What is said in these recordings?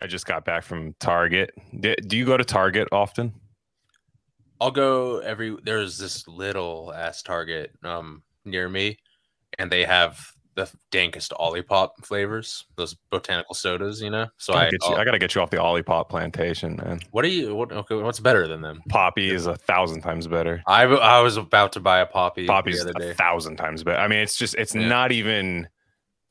I just got back from Target. Do you go to Target often? I'll go every. There's this little ass Target um near me, and they have the dankest Olipop flavors, those botanical sodas, you know. So I, you, I gotta get you off the Olipop plantation, man. what are you? What, okay, what's better than them? Poppi is a thousand times better. I I was about to buy a Poppi Poppi's the other a thousand times better. I mean, it's just it's Yeah. not even.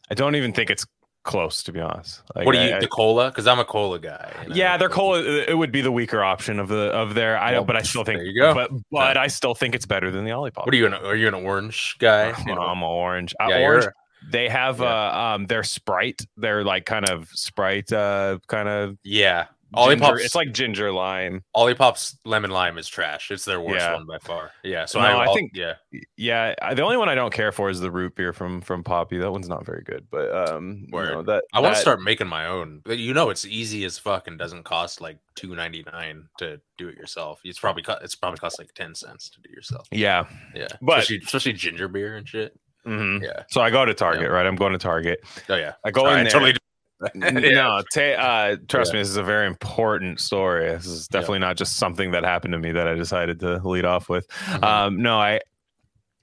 I don't even think it's close to be honest. Like, what do you I- the cola? Because I'm a cola guy. you know? Yeah, their cola it would be the weaker option of the of their. I Well, don't, but I still think. there you go. But but I still think it's better than the Olipop. What are you? An, are you an orange guy? You know? I'm orange. Uh, Yeah, orange. They have Yeah. uh um their Sprite. They're like kind of Sprite uh kind of Yeah. Olipop's It's like ginger lime. Olipop's lemon lime is trash. It's their worst Yeah. one by far. Yeah. So No, I, I think- yeah. Yeah, I- the only one I don't care for is the root beer from from Poppi. That one's not very good, but um, you know, that I want to start making my own. You know, it's easy as fuck and doesn't cost like two ninety nine to do it yourself. It's probably co- it's probably cost like ten cents to do yourself. Yeah, Yeah, But- especially, especially ginger beer and shit. mhm. Yeah. So I go to Target, right? I'm going to Target. Oh yeah. I go Sorry, in I there. totally. Yeah. No, ta- uh, trust Yeah. me, this is a very important story. This is definitely not just something that happened to me that I decided to lead off with. Mhm. Um, no, I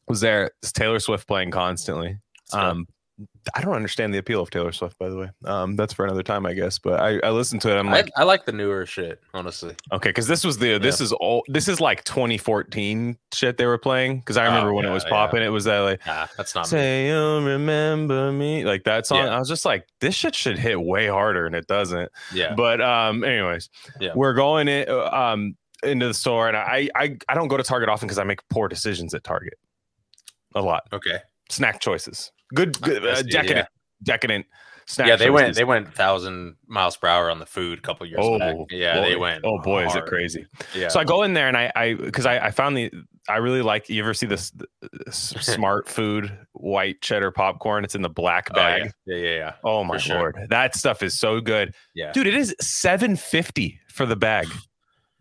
was there. It's Taylor Swift playing constantly. Um, I don't understand the appeal of Taylor Swift, by the way. Um, that's for another time, I guess. But I, I listened to it. I'm like, I, I like the newer shit, honestly. okay, because this was the this is all this is like 2014 shit they were playing. Because I remember Oh, when it yeah, was yeah. popping, it was that like Nah, that's not me. say you'll remember me like that song. Yeah. I was just like, this shit should hit way harder, and it doesn't. Yeah. But um, anyways, Yeah. we're going in um into the store, and I I I don't go to Target often because I make poor decisions at Target. A lot Okay. snack choices, good, good uh, decadent, decadent snack. yeah, they went. They went thousand miles per hour on the food a couple years Oh, back. Yeah, they went. Oh boy, is it crazy! Yeah. So I go in there and I I because I I found the I really like. You ever see this uh, s- Smartfood white cheddar popcorn? It's in the black Oh, bag. yeah. yeah, yeah, yeah. Oh, my sure. lord, that stuff is so good. Yeah. dude it is 750 for the bag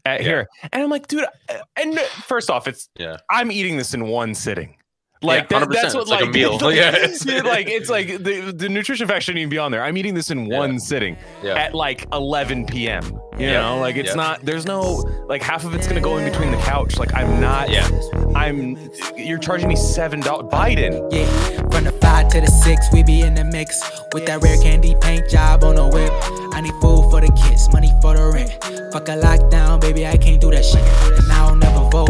at Yeah. here and i'm like dude uh, and first off it's Yeah. i'm eating this in one sitting like Yeah, that- 100%. that's what It's like a like, meal. like, Yeah, it's- dude, like it's like the, the nutrition facts shouldn't even be on there i'm eating this in Yeah. one sitting Yeah. at like 11 p.m you Yeah. know like it's Yeah. not there's no like half of it's gonna go in between the couch like i'm not Yeah. i'm you're charging me seven dollars biden Yeah, from the five to the six, we be in the mix with that rare candy paint job on the whip. I need food for the kids, money for the rent. Fuck a lockdown, baby, I can't do that shit. And I don't never vote,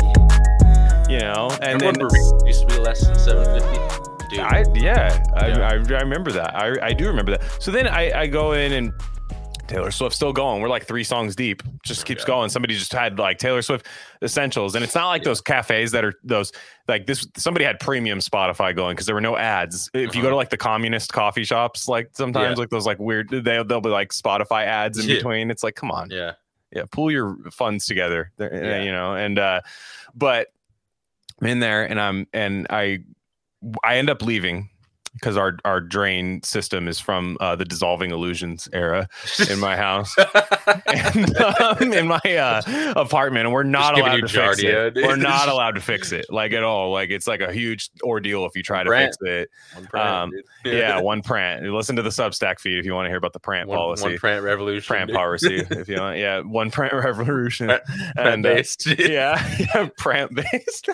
You know and then used to be less than seven fifty? Dude. I yeah, I, Yeah. I, I remember that. I, I do remember that. So then I, I go in and Taylor Swift's still going. We're like three songs deep. Just keeps Yeah. going. Somebody just had like Taylor Swift essentials, and it's not like those cafes that are those like this. Somebody had premium Spotify going because there were no ads. If you go to Uh-huh. like the communist coffee shops, like sometimes Yeah. like those like weird, they they'll be like Spotify ads in Yeah. between. It's like come on, yeah. yeah pull your funds together Yeah. you know and uh but in there and i'm and i i end up leaving because our our drain system is from uh, the dissolving illusions era in my house and um, in my uh, apartment and we're not allowed to fix it dude. we're not allowed to fix it like at all like it's like a huge ordeal if you try to fix it One prant, Um, dude. yeah one prant listen to the substack feed if you want to hear about the prant one, policy one prant revolution. Prant dude. policy, if you want. Yeah, one print revolution. Prant- and uh, Plant-based. yeah, yeah, prant based.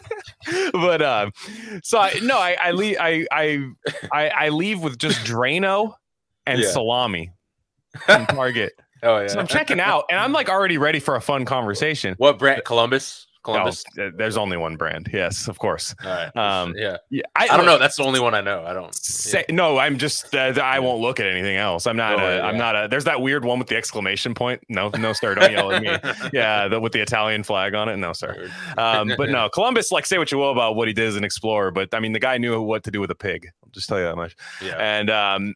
but um, so I no, I I leave I I I, I leave with just Drano and Yeah. salami from Target. Oh yeah. So I'm checking out, and I'm like already ready for a fun conversation. What brand? Columbus. Oh, Columbus. th- there's only one brand. Yes, of course. Right. Um, yeah. Yeah, I don't know. That's the only one I know. I don't. Say, no, I'm just. Uh, I won't look at anything else. I'm not. Oh, a, yeah. I'm not a. There's that weird one with the exclamation point. No, no, sir. Don't yell at me. Yeah, the, with the Italian flag on it. No, sir. Um, but no, Columbus. Like, say what you will about what he did as an explorer, but I mean, the guy knew what to do with a pig. I'll just tell you that much. Yeah. And um,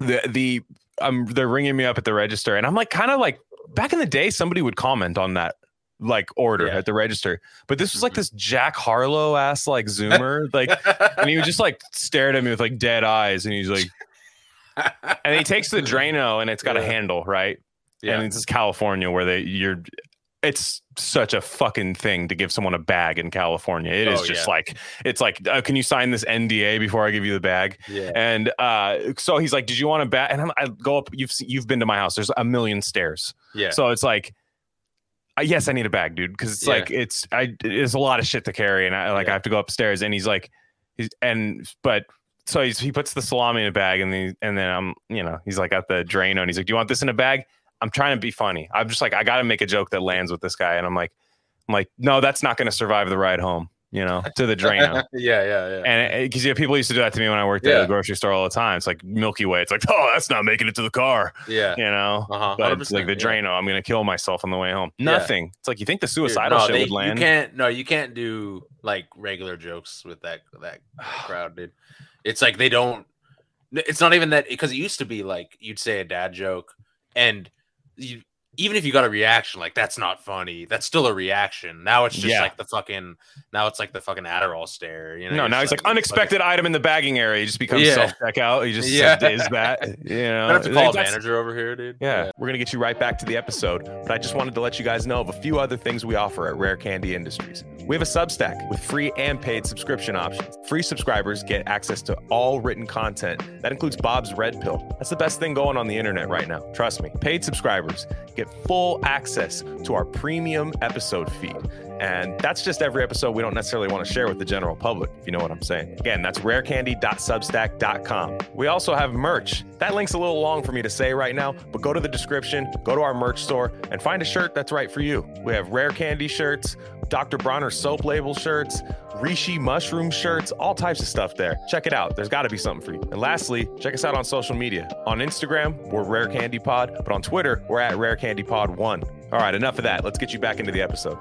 the the um, they're ringing me up at the register, and I'm like, kind of like back in the day, somebody would comment on that like order Yeah. at the register, but this was like Mhm. this Jack Harlow ass like Zoomer, like, and he would just like stared at me with like dead eyes, and he's like, and he takes the Drano, and it's got a handle, right? yeah. And it's just California where they you're. It's such a fucking thing to give someone a bag in California. It is Oh, just yeah. like it's like, uh, can you sign this NDA before I give you the bag? yeah. And uh, so he's like, "Did you want a bag?" And I'm, I go up. You've you've been to my house. There's a million stairs. Yeah. So it's like, Uh, yes, I need a bag, dude, because it's Yeah. like it's I it's a lot of shit to carry, and I like I have to go upstairs. And he's like, he's and but so he's, he puts the salami in a bag, and then and then I'm you know he's like at the drain and he's like, "Do you want this in a bag?" I'm trying to be funny. I'm just like, I got to make a joke that lands with this guy, and I'm like, I'm like, no, that's not going to survive the ride home, you know, to the Drano. yeah, yeah, yeah. And because yeah, people used to do that to me when I worked at the grocery store all the time. It's like Milky Way. It's like, oh, that's not making it to the car, yeah. you know. Uh-huh. But it's like the 100%, yeah. I'm gonna kill myself on the way home. Yeah. Nothing. It's like you think the Dude, suicidal no, shit they- would land. You can't. No, you can't do like regular jokes with that that crowd, dude. It's like they don't. It's not even that because it used to be like you'd say a dad joke, and you even if you got a reaction like that's not funny, that's still a reaction. Now it's just Yeah. like the fucking. Now it's like the fucking Adderall stare. You know. no, now he's like unexpected item in the bagging area. He just becomes Yeah. self checkout. He just Yeah. says, is that you know? I have to call a That's- manager over here, dude. Yeah, we're gonna get you right back to the episode, but I just wanted to let you guys know of a few other things we offer at Rare Candy Industries. We have a Substack with free and paid subscription options. Free subscribers get access to all written content. That includes Bob's Red Pill. That's the best thing going on the internet right now. Trust me. Paid subscribers get full access to our premium episode feed. And that's just every episode we don't necessarily want to share with the general public, if you know what I'm saying. Again, that's rarecandy.substack.com. We also have merch. That link's a little long for me to say right now, but go to the description, go to our merch store, and find a shirt that's right for you. We have Rare Candy shirts, Dr. Bronner soap label shirts, Reishi mushroom shirts, all types of stuff there. Check it out. There's got to be something for you. And lastly, check us out on social media. On Instagram, we're Rare Candy Pod, but on Twitter, we're at Rare Candy Pod 1. All right, enough of that. Let's get you back into the episode.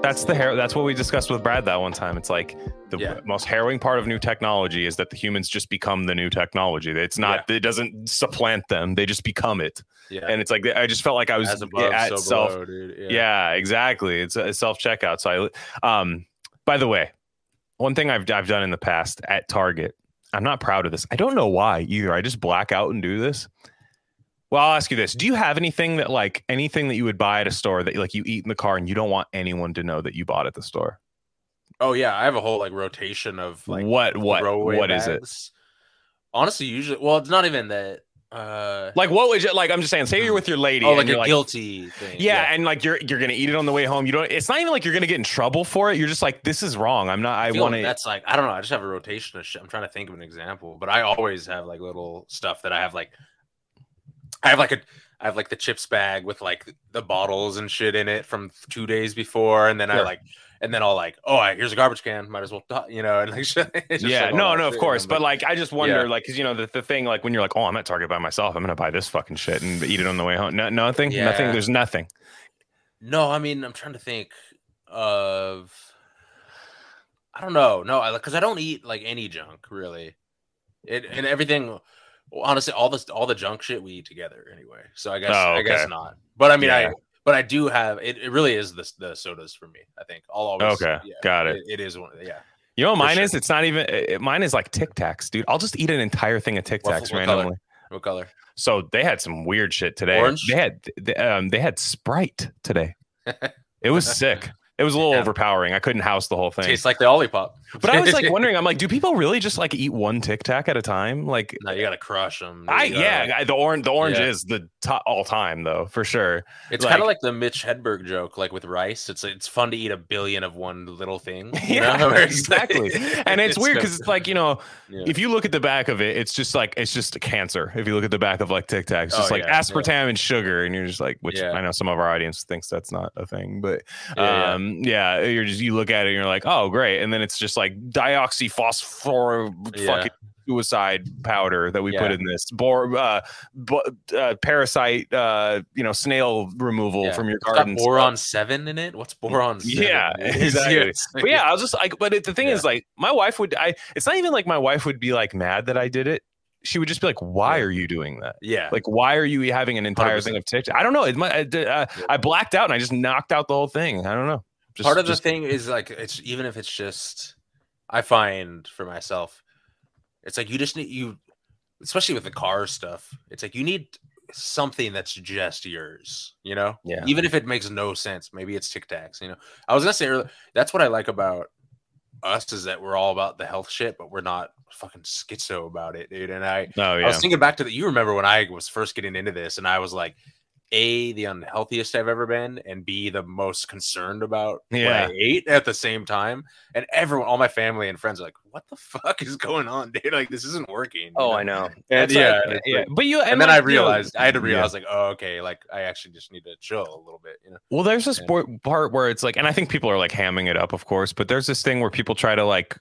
That's the hair. That's what we discussed with Brad that one time. It's like the Yeah. most harrowing part of new technology is that the humans just become the new technology. It's not. It doesn't supplant them. They just become it. Yeah. And it's like I just felt like I was above, at so self. below, dude. Yeah. exactly. It's a self checkout. So I, um, by the way, one thing I've I've done in the past at Target, I'm not proud of this. I don't know why either. I just black out and do this. Well, I'll ask you this: Do you have anything that like anything that you would buy at a store that like you eat in the car and you don't want anyone to know that you bought at the store? Oh yeah, I have a whole like rotation of like what what what is it? Honestly, usually, well, it's not even that. Uh, Like what would you like? I'm just saying. Say you're with your lady. oh, and like you're a guilty thing. Yeah, and like you're you're gonna eat it on the way home. You don't. It's not even like you're gonna get in trouble for it. You're just like, this is wrong. I'm not. I, feel want like to. That's like I don't know. I just have a rotation of shit. I'm trying to think of an example, but I always have like little stuff that I have like. I have like a. I have like the chips bag with like the bottles and shit in it from two days before, and then I like, and then I'll like, oh, I- here's a garbage can. Might as well, you know, and like, Yeah, like, no, no, of course. But like, I just wonder, Yeah. like, because you know, the, the thing, like, when you're like, oh, I'm at Target by myself, I'm gonna buy this fucking shit and eat it on the way home. No, nothing, nothing. There's nothing. No, I mean, I'm trying to think of. I don't know. No, because I, don't eat like any junk really. It and everything. Well, honestly, all this, all the junk shit we eat together anyway. So I guess, Oh, I guess not. But I mean, Yeah. I, but I do have it. It really is the the sodas for me. I think I'll always. Okay, yeah, got it. it is one. Yeah. You know, what mine sure. is. It's not even. It, mine is like Tic Tacs, dude. I'll just eat an entire thing of Tic Tacs what color? randomly. What color? So they had some weird shit today. Orange? They had they, um they had Sprite today. It was sick. It was a little Yeah. overpowering. I couldn't house the whole thing. Tastes like the Olipop. But I was like wondering, I'm like, do people really just like eat one Tic Tac at a time? Like, no, you gotta crush them. I yeah, I- the orange the orange Yeah. is the top all time though for sure. It's like- kind of like the Mitch Hedberg joke, like with rice. It's it's fun to eat a billion of one little thing. you Yeah, know? Exactly. And it's, weird because it's like you know, yeah. if you look at the back of it, it's just like it's just a cancer. If you look at the back of like Tic Tac, it's oh, just Oh, like aspartame and sugar, and you're just like, which. I know some of our audience thinks that's not a thing, but yeah. Um, um, yeah, you're just you look at it and you're like, oh great, and then it's just like dioxyphosphor Yeah. fucking suicide powder that we put in this, bor uh, bo- uh, parasite, uh, you know, snail removal Yeah. from your It's garden. boron seven in it. What's boron? 7? Yeah, exactly. But yeah, I was just like, but it, the thing Yeah. is, like, my wife would, I, it's not even like my wife would be like mad that I did it. she would just be like, "Why are you doing that? Yeah. Like, why are you having an entire 100%. thing of Tic Tac?" I don't know. It I, did- uh, I blacked out and I just knocked out the whole thing. I don't know. Just, part of just, the thing is like it's even if it's just i find for myself it's like you just need you especially with the car stuff it's like you need something that's just yours you know Yeah. even if it makes no sense maybe it's tic tacs you know i was gonna say earlier that's what i like about us is that we're all about the health shit but we're not fucking schizo about it dude and i Oh I was thinking back to that. You remember when I was first getting into this, and I was like, a the unhealthiest I've ever been, and b the most concerned about Yeah. what I ate at the same time. And everyone, all my family and friends, are like, "What the fuck is going on, dude? Like this isn't working." Oh, know? I know. And yeah, like- yeah. But you and, then I realized I had to yeah. realize like, oh, okay, like I actually just need to chill a little bit, you know? Well, there's this Yeah. por- part where it's like, and I think people are like hamming it up, of course, but there's this thing where people try to like,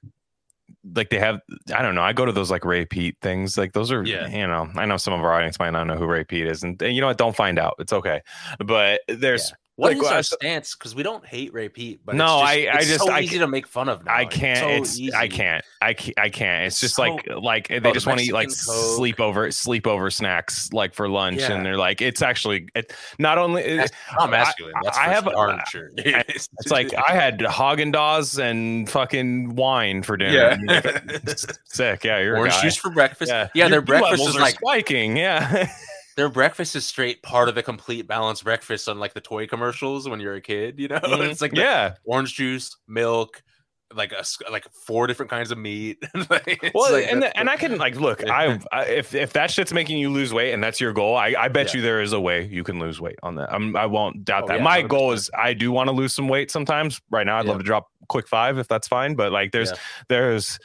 like they have, I don't know. I go to those like Ray Peat things. Like those are, Yeah. you know, I know some of our audience might not know who Ray Peat is, and, and you know what? Don't find out. It's okay. But there's, What is Like, our uh, stance? Because we don't hate Ray Peat, but No, it's I- just, I it's just- so I easy to make fun of. Now. I It's can't. so it's I can't. I can't. I can't. It's just so- like like they just want to eat like Coke. sleepover sleepover snacks like for lunch, Yeah. and they're like it's actually it, not only That's not I- masculine. That's I have a- darn sure. it's like I had Haagen Dazs and fucking wine for dinner. yeah. Sick. Yeah, you're orange juice for breakfast. Yeah, Yeah, their breakfast is like spiking. Yeah, their breakfast is straight part of the complete balanced breakfast on like the toy commercials when you're a kid. You know, mm-hmm. it's like yeah. orange juice, milk, like a like four different kinds of meat. Like, Well, like and the, and I can like look. I, I if if that shit's making you lose weight and that's your goal, I, I bet Yeah. you there is a way you can lose weight on that. I'm, I won't doubt Oh, that. yeah, My 100%. goal is I do want to lose some weight sometimes. Right now, I'd love to drop quick five if that's fine. But like, there's Yeah. there's.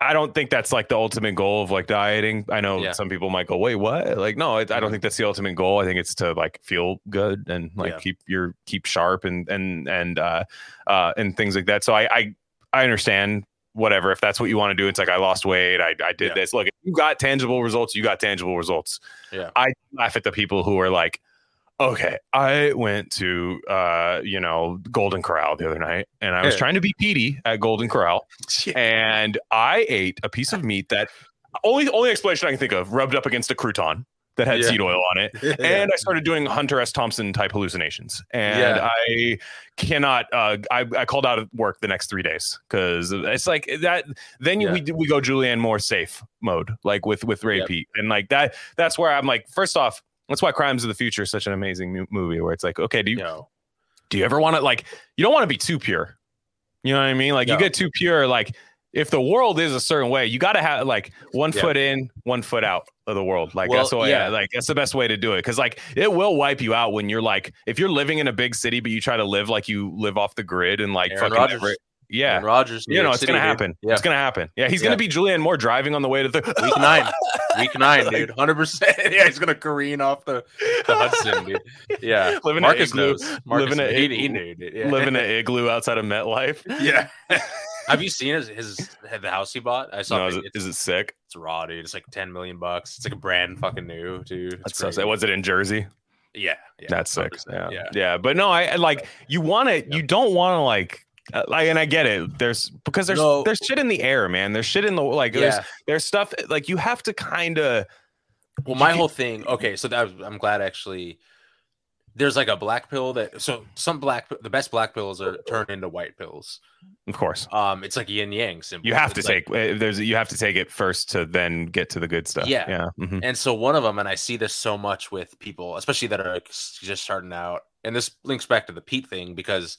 I don't think that's like the ultimate goal of like dieting. I know Yeah. some people might go, "Wait, what?" Like, no, it, I don't Mhm. think that's the ultimate goal. I think it's to like feel good and like Yeah. keep your keep sharp and and and uh uh and things like that. So I I I understand whatever if that's what you want to do. It's like I lost weight, I I did Yeah. this. Look, if you got tangible results, you got tangible results. Yeah. I laugh at the people who are like, okay, I went to uh, you know, Golden Corral the other night and I was Yeah. trying to be Petey at Golden Corral and I ate a piece of meat that only only explanation I can think of rubbed up against a crouton that had Yeah. seed oil on it and I started doing Hunter S. Thompson type hallucinations, and Yeah. I cannot. Uh, I, I called out of work the next three days because it's like that. Then Yeah. we we go Julianne Moore safe mode, like with with Ray Yep. Peat, and like that. That's where I'm like, first off, that's why Crimes of the Future is such an amazing movie. Where it's like, okay, do you Yo, do you ever want to like you don't want to be too pure you know what i mean like you get too pure like if the world is a certain way you got to have like one Yeah. foot in one foot out of the world like Well, that's the way yeah. like that's the best way to do it because like it will wipe you out when you're like if you're living in a big city but you try to live like you live off the grid and like Aaron fucking. Yeah. New you know it's City, gonna dude. happen Yeah. it's gonna happen yeah he's Yeah. gonna be julianne moore driving on the way to the Week nine. Week nine, dude. Hundred percent. Yeah, he's gonna careen off the, the Hudson, dude. Yeah. Living in Marcus igloo- knows. Marcus living in he, igloo- he knew, dude. Yeah. live in an igloo outside of metlife yeah. Have you seen his, his the house he bought? I saw no, it. is, it, is it sick it's raw, dude. It's like ten million bucks. It's like a brand fucking new, dude. It's that's so was it in jersey Yeah, yeah, That's sick. Yeah. yeah. yeah. But no, I I like you want to, you don't want to like, like, and I get it. There's because there's No. there's shit in the air, man. There's shit in the like. There's Yeah. there's stuff like you have to kind of. Well, my whole thing. Okay, so that I'm glad actually. There's like a black pill that so some black the best black pills are turned into white pills. Of course, Um, it's like yin yang symbol. you have to It's take. uh, There's you have to take it first to then get to the good stuff. Yeah. Yeah. mhm. And so one of them, and I see this so much with people, especially that are just starting out, and this links back to the Peat thing because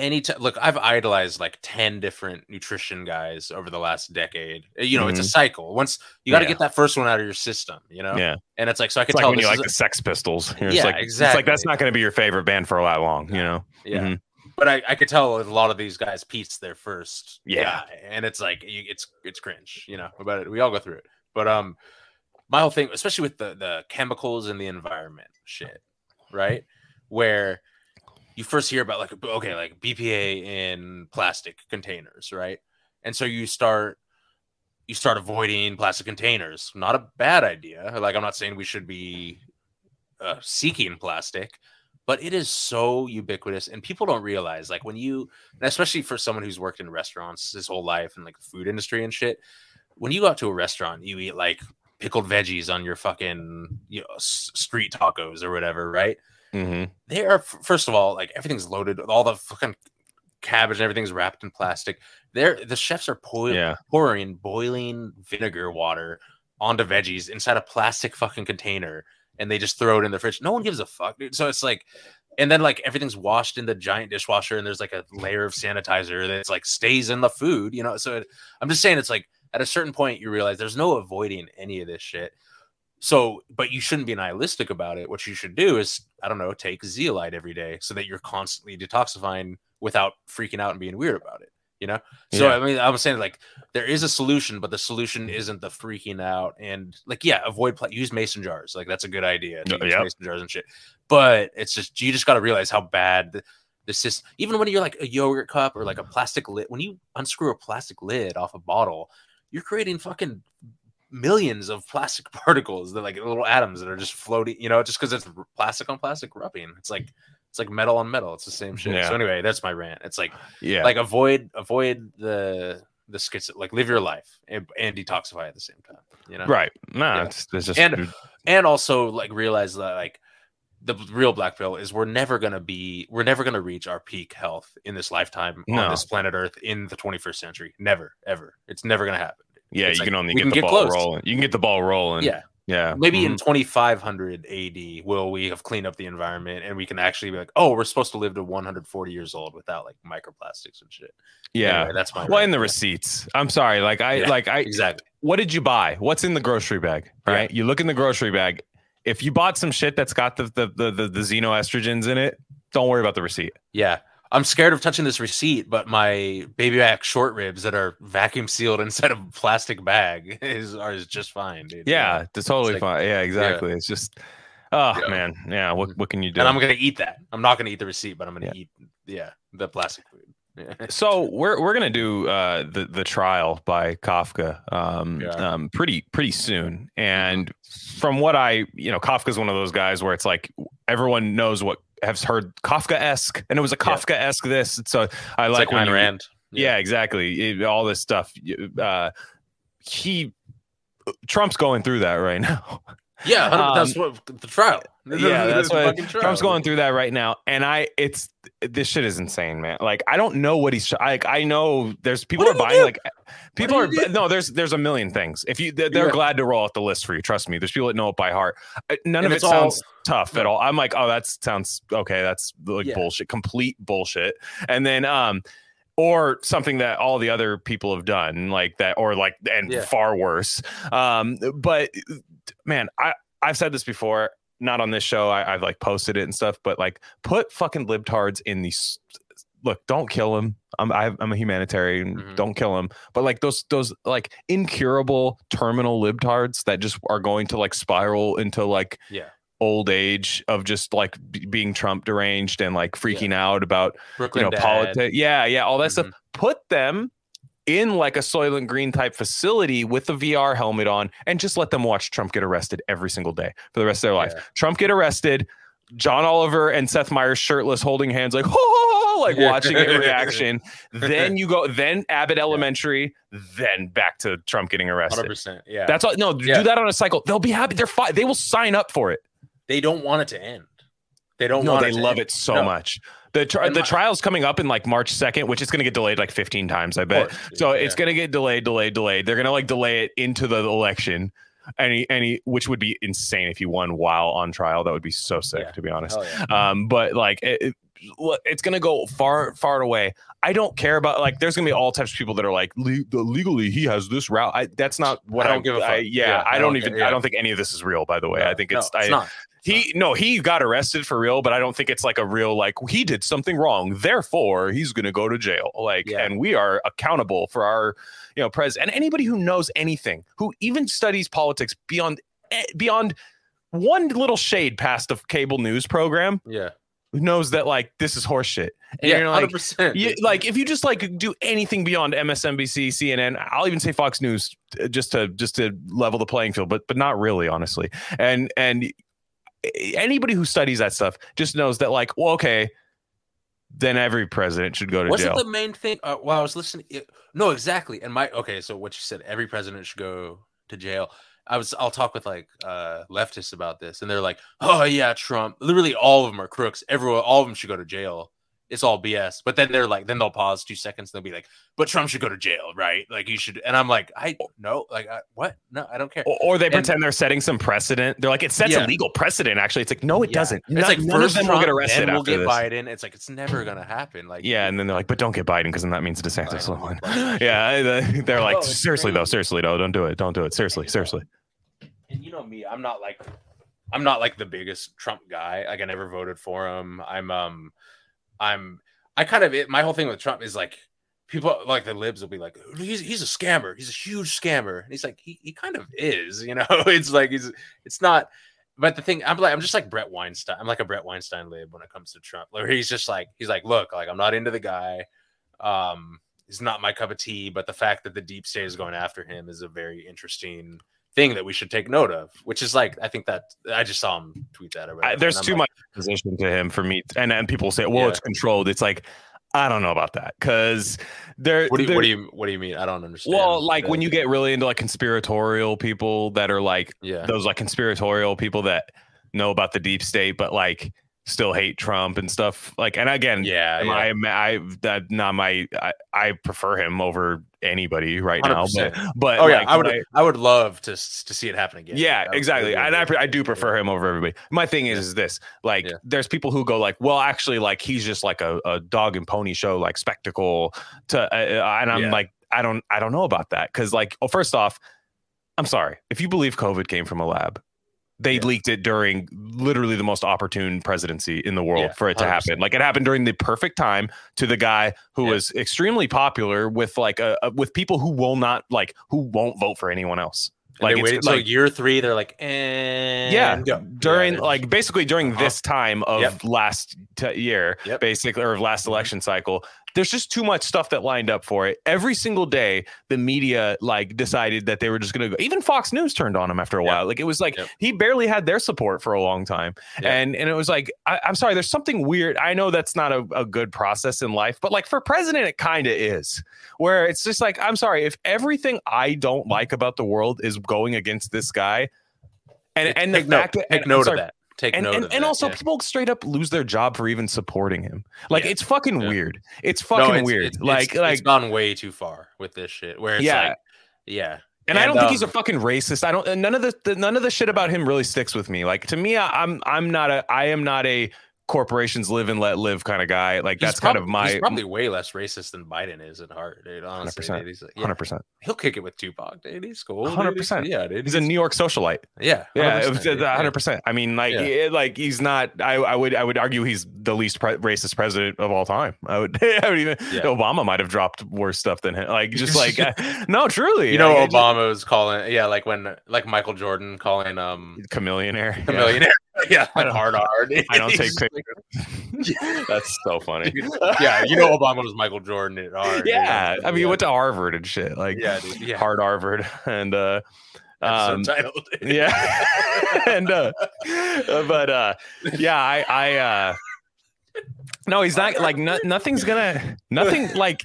anytime look, I've idolized like 10 different nutrition guys over the last decade. Uh, You know, it's a cycle. Once you got to Mm-hmm. Yeah. get that first one out of your system, you know? Yeah. And it's like, so I can It's like tell when you like is the Sex Pistols. You're Yeah, like, It's like that's not going to be your favorite band for a lot long. You know. yeah. Mhm. But I, I could tell a lot of these guys, Peat's their first. Yeah. guy, And it's like, it's, it's cringe, you know, about it. We all go through it. But, um, my whole thing, especially with the, the chemicals and the environment shit, right? Where you first hear about like, okay, like BPA in plastic containers, right? And so you start, you start avoiding plastic containers. Not a bad idea. Like, I'm not saying we should be uh, seeking plastic, but it is so ubiquitous and people don't realize like when you especially for someone who's worked in restaurants his whole life and like the food industry and shit when you go out to a restaurant, you eat like pickled veggies on your fucking you know street tacos or whatever, right? Hmm They are first of all like everything's loaded, with all the fucking cabbage and everything's wrapped in plastic. They're the chefs are pouring Yeah. pouring boiling vinegar water onto veggies inside a plastic fucking container, and they just throw it in the fridge. No one gives a fuck, dude. So it's like. And then like everything's washed in the giant dishwasher, and there's like a layer of sanitizer that's like stays in the food, you know. So it, I'm just saying, it's like at a certain point you realize there's no avoiding any of this shit. So, but you shouldn't be nihilistic about it. What you should do is, I don't know, take zeolite every day so that you're constantly detoxifying without freaking out and being weird about it. You know? So, Yeah. I mean, I'm saying like there is a solution, but the solution isn't the freaking out and like, yeah, avoid pla- use mason jars. Like, that's a good idea. Use yep. mason jars and shit. But it's just, you just got to realize how bad the, the system, even when you're like a yogurt cup or like a plastic lid, when you unscrew a plastic lid off a bottle, you're creating fucking millions of plastic particles that like little atoms that are just floating you know just because it's plastic on plastic rubbing it's like it's like metal on metal it's the same shit Yeah. so anyway that's my rant it's like Yeah. like avoid avoid the the schizo like live your life and, and detoxify at the same time you know right. Nah, Yeah. it's, it's just And- and also like realize that like the real black pill is we're never going to be we're never going to reach our peak health in this lifetime No. on this planet earth in the 21st century never ever it's never going to happen yeah. it's You like, can only get can the get ball close. rolling. You can get the ball rolling. yeah Yeah. maybe in Mhm. 2500 AD will we have cleaned up the environment and we can actually be like, oh, we're supposed to live to 140 years old without like microplastics and shit. yeah. Anyway, that's my well, in the receipts. I'm sorry. Like I Yeah. like I exactly. what did you buy? What's in the grocery bag? Yeah. Right. You look in the grocery bag. If you bought some shit that's got the the the, the, the xenoestrogens in it, don't worry about the receipt. Yeah. I'm scared of touching this receipt, but my baby back short ribs that are vacuum sealed inside of a plastic bag is are is just fine, dude. Yeah, it's totally like- fine. Yeah, exactly. It's just oh Yeah. man. Yeah, what what can you do? And I'm gonna eat that. I'm not gonna eat the receipt, but I'm gonna Yeah. eat yeah, the plastic food. So we're we're gonna do uh, the the trial by Kafka um, Yeah. um, pretty pretty soon, and from what I you know, Kafka's one of those guys where it's like everyone knows what has heard Kafka esque, and it was a Kafka esque this. So I It's like, like when Ayn you- Rand. Yeah, exactly. It- all this stuff. Uh, he Trump's going through that right now. Yeah, Um, that's what the trial. yeah, that's what trial. Trump's going through that right now, and I, it's this shit is insane, man. Like I don't know what he's. Like I know there's people are buying do? like people are do? no. There's there's a million things. If you they're, they're Yeah. glad to roll out the list for you. Trust me. There's people that know it by heart. Uh, None And of it it's all- sounds tough at all. I'm like, oh, that sounds okay. That's like Yeah. bullshit, complete bullshit. And then um. Or something that all the other people have done, like that, or like, and Yeah. far worse. Um, but man, I I've said this before, not on this show. I, I've like posted it and stuff, but like put fucking libtards in these. Look, don't kill him. I'm I, I'm a humanitarian. Mhm. Don't kill him. But like those those like incurable terminal libtards that just are going to like spiral into like Yeah. old age of just like b- being Trump deranged and like freaking out about Brooklyn you know politics. Yeah, yeah, all that stuff. Mhm. Put them in like a Soylent Green type facility with the VR helmet on, and just let them watch Trump get arrested every single day for the rest of their life. Yeah. Trump get arrested. John Oliver and Seth Meyers shirtless, holding hands, like ho, ho, ho, like Yeah. watching it reaction. then you go, then Abbott Elementary, then back to Trump getting arrested. 100%. Yeah. That's all. No, Yeah. do that on a cycle. They'll be happy. They're fine. They will sign up for it. they don't want it to end. They don't No, want they love end. it so No. much. The tri- the my- trial's coming up in like March second, which is going to get delayed like fifteen times, I bet. Of course, dude. So Yeah. it's going to get delayed, delayed, delayed. They're going to like delay it into the election, any any which would be insane if he won while on trial. That would be so sick, Yeah. to be honest. Yeah. Um, but like it, it- it's gonna go far, far away. I don't care about like. There's gonna be all types of people that are like Le- legally he has this route. I, that's not what I I don't give a fuck. yeah, Yeah, I I don't don't even. care, yeah. I don't think any of this is real. By the way, I think No, it's. I, not. He no, he got arrested for real, but I don't think it's like a real like he did something wrong, therefore he's gonna go to jail. Like, Yeah. and we are accountable for our, you know, president and anybody who knows anything, who even studies politics beyond eh, beyond one little shade past a cable news program Yeah. knows that like this is horseshit. And yeah. you're like, 100%. you, like if you just like do anything beyond MSNBC, CNN, I'll even say Fox News uh, just to just to level the playing field, but but not really, honestly. And and anybody who studies that stuff just knows that like, well, okay, then every president should go to jail. Wasn't the main thing? Uh, while I was listening, it- no, exactly. And my okay, so what you said, every president should go to jail. I was, I'll talk with like uh leftists about this, and they're like, "Oh yeah, Trump." Literally, all of them are crooks. Everyone, all of them should go to jail. It's all BS. But then they're like, then they'll pause two seconds. And they'll be like, "But Trump should go to jail, right? Like you should." And I'm like, "I no, like I, what? No, I don't care." or, or they and- pretend they're setting some precedent. They're like, it sets Yeah. a legal precedent. Actually, it's like, no, it Yeah. doesn't. It's None- like first Trump, will get arrested then we'll get this. Biden. It's like it's never gonna happen. Like Yeah, and then they're like, but don't get Biden because then that means DeSantis will win. Yeah, they're like, Oh, seriously though, seriously though, don't do it, don't do it, seriously, seriously. and you know me, I'm not like I'm not like the biggest Trump guy. Like I never voted for him. I'm um I'm I kind of it, my whole thing with Trump is like people like the libs will be like he's he's a scammer. He's a huge scammer. And he's like he, he kind of is, you know. It's like he's it's not but the thing I'm like I'm just like Bret Weinstein. I'm like a Bret Weinstein lib when it comes to Trump. Where he's just like he's like look, like I'm not into the guy. Um he's not my cup of tea, but the fact that the deep state is going after him is a very interesting thing that we should take note of. Which is like, I think that I just saw him tweet that. I, there's too like, much position to him for me, and and people say, well, Yeah. it's controlled. It's like, I don't know about that because there. What do you what do you what do you mean? I don't understand. well, like when you get really into like conspiratorial people that are like yeah those like conspiratorial people that know about the deep state, but like still hate Trump and stuff. Like, and again, yeah, yeah. I, I, that not my, I, I prefer him over anybody right now. But, 100%. but oh yeah, like, I would my- I would love to to see it happen again. yeah, That exactly. really And I, I do prefer him over everybody. My thing is, is this like, Yeah. there's people who go like, well, actually, like he's just like a, a dog and pony show, like spectacle. To uh, uh, and I'm Yeah. like, I don't, I don't know about that because, like, well, first off, I'm sorry if you believe COVID came from a lab. They Yeah. leaked it during literally the most opportune presidency in the world Yeah, for it to 100%. happen. Like it happened during the perfect time to the guy who Yeah. was extremely popular with like a, a- with people who will not like who won't vote for anyone else. And Like they waited like year three. They're like, and yeah, go. during Yeah, like basically during Uh-huh. this time of Yep. last t- year, Yep. basically or last Mhm. election cycle. There's just too much stuff that lined up for it. Every single day, the media like decided that they were just gonna go. Even Fox News turned on him after a Yep. while. Like it was like he barely had their support for a long time, Yep. and and it was like I, I'm sorry, there's something weird. I know that's not a, a good process in life, but like for president, it kind of is. Where it's just like I'm sorry if everything I don't like about the world is going against this guy, and Take- and the take note, fact that take and note sorry, of that. Take and note and, and that, also yeah. people straight up lose their job for even supporting him. Like Yeah. it's fucking Yeah. weird. It's No, fucking it's- weird. it's- like it's, like it's gone way too far with this shit. Where it's Yeah. like, yeah, and I don't think he's a um, fucking racist. I don't and none of the, the none of the shit about him really sticks with me. Like to me I, I'm I'm not a I am not a corporations live and let live kind of guy. Like he's that's kind of my He's probably way less racist than Biden is at heart, dude. Honestly, 100%. dude. He's like, yeah, he'll kick it with Tupac, dude. He's cool. dude. 100%. Yeah, dude. He's a New York socialite. yeah, Yeah, 100%, Yeah. hundred percent. I mean, like, Yeah. it- like he's not. I, I would, I would argue he's the least pre- racist president of all time. I would, I would even. Obama might have dropped worse stuff than him. Like, just like, no, truly. You know, like, I just- Obama was calling, yeah, like when, like Michael Jordan calling um chameleonaire. a Yeah. Hard hard. I don't take pictures. That's so funny. yeah, you know, Obama was Michael Jordan at hard. dude. Yeah, I mean, he went to Harvard and shit, like yeah, dude, yeah, hard Harvard, and uh, um, yeah, and uh, uh, but uh, yeah, I, I, uh, no, he's not like no, nothing's gonna, nothing like.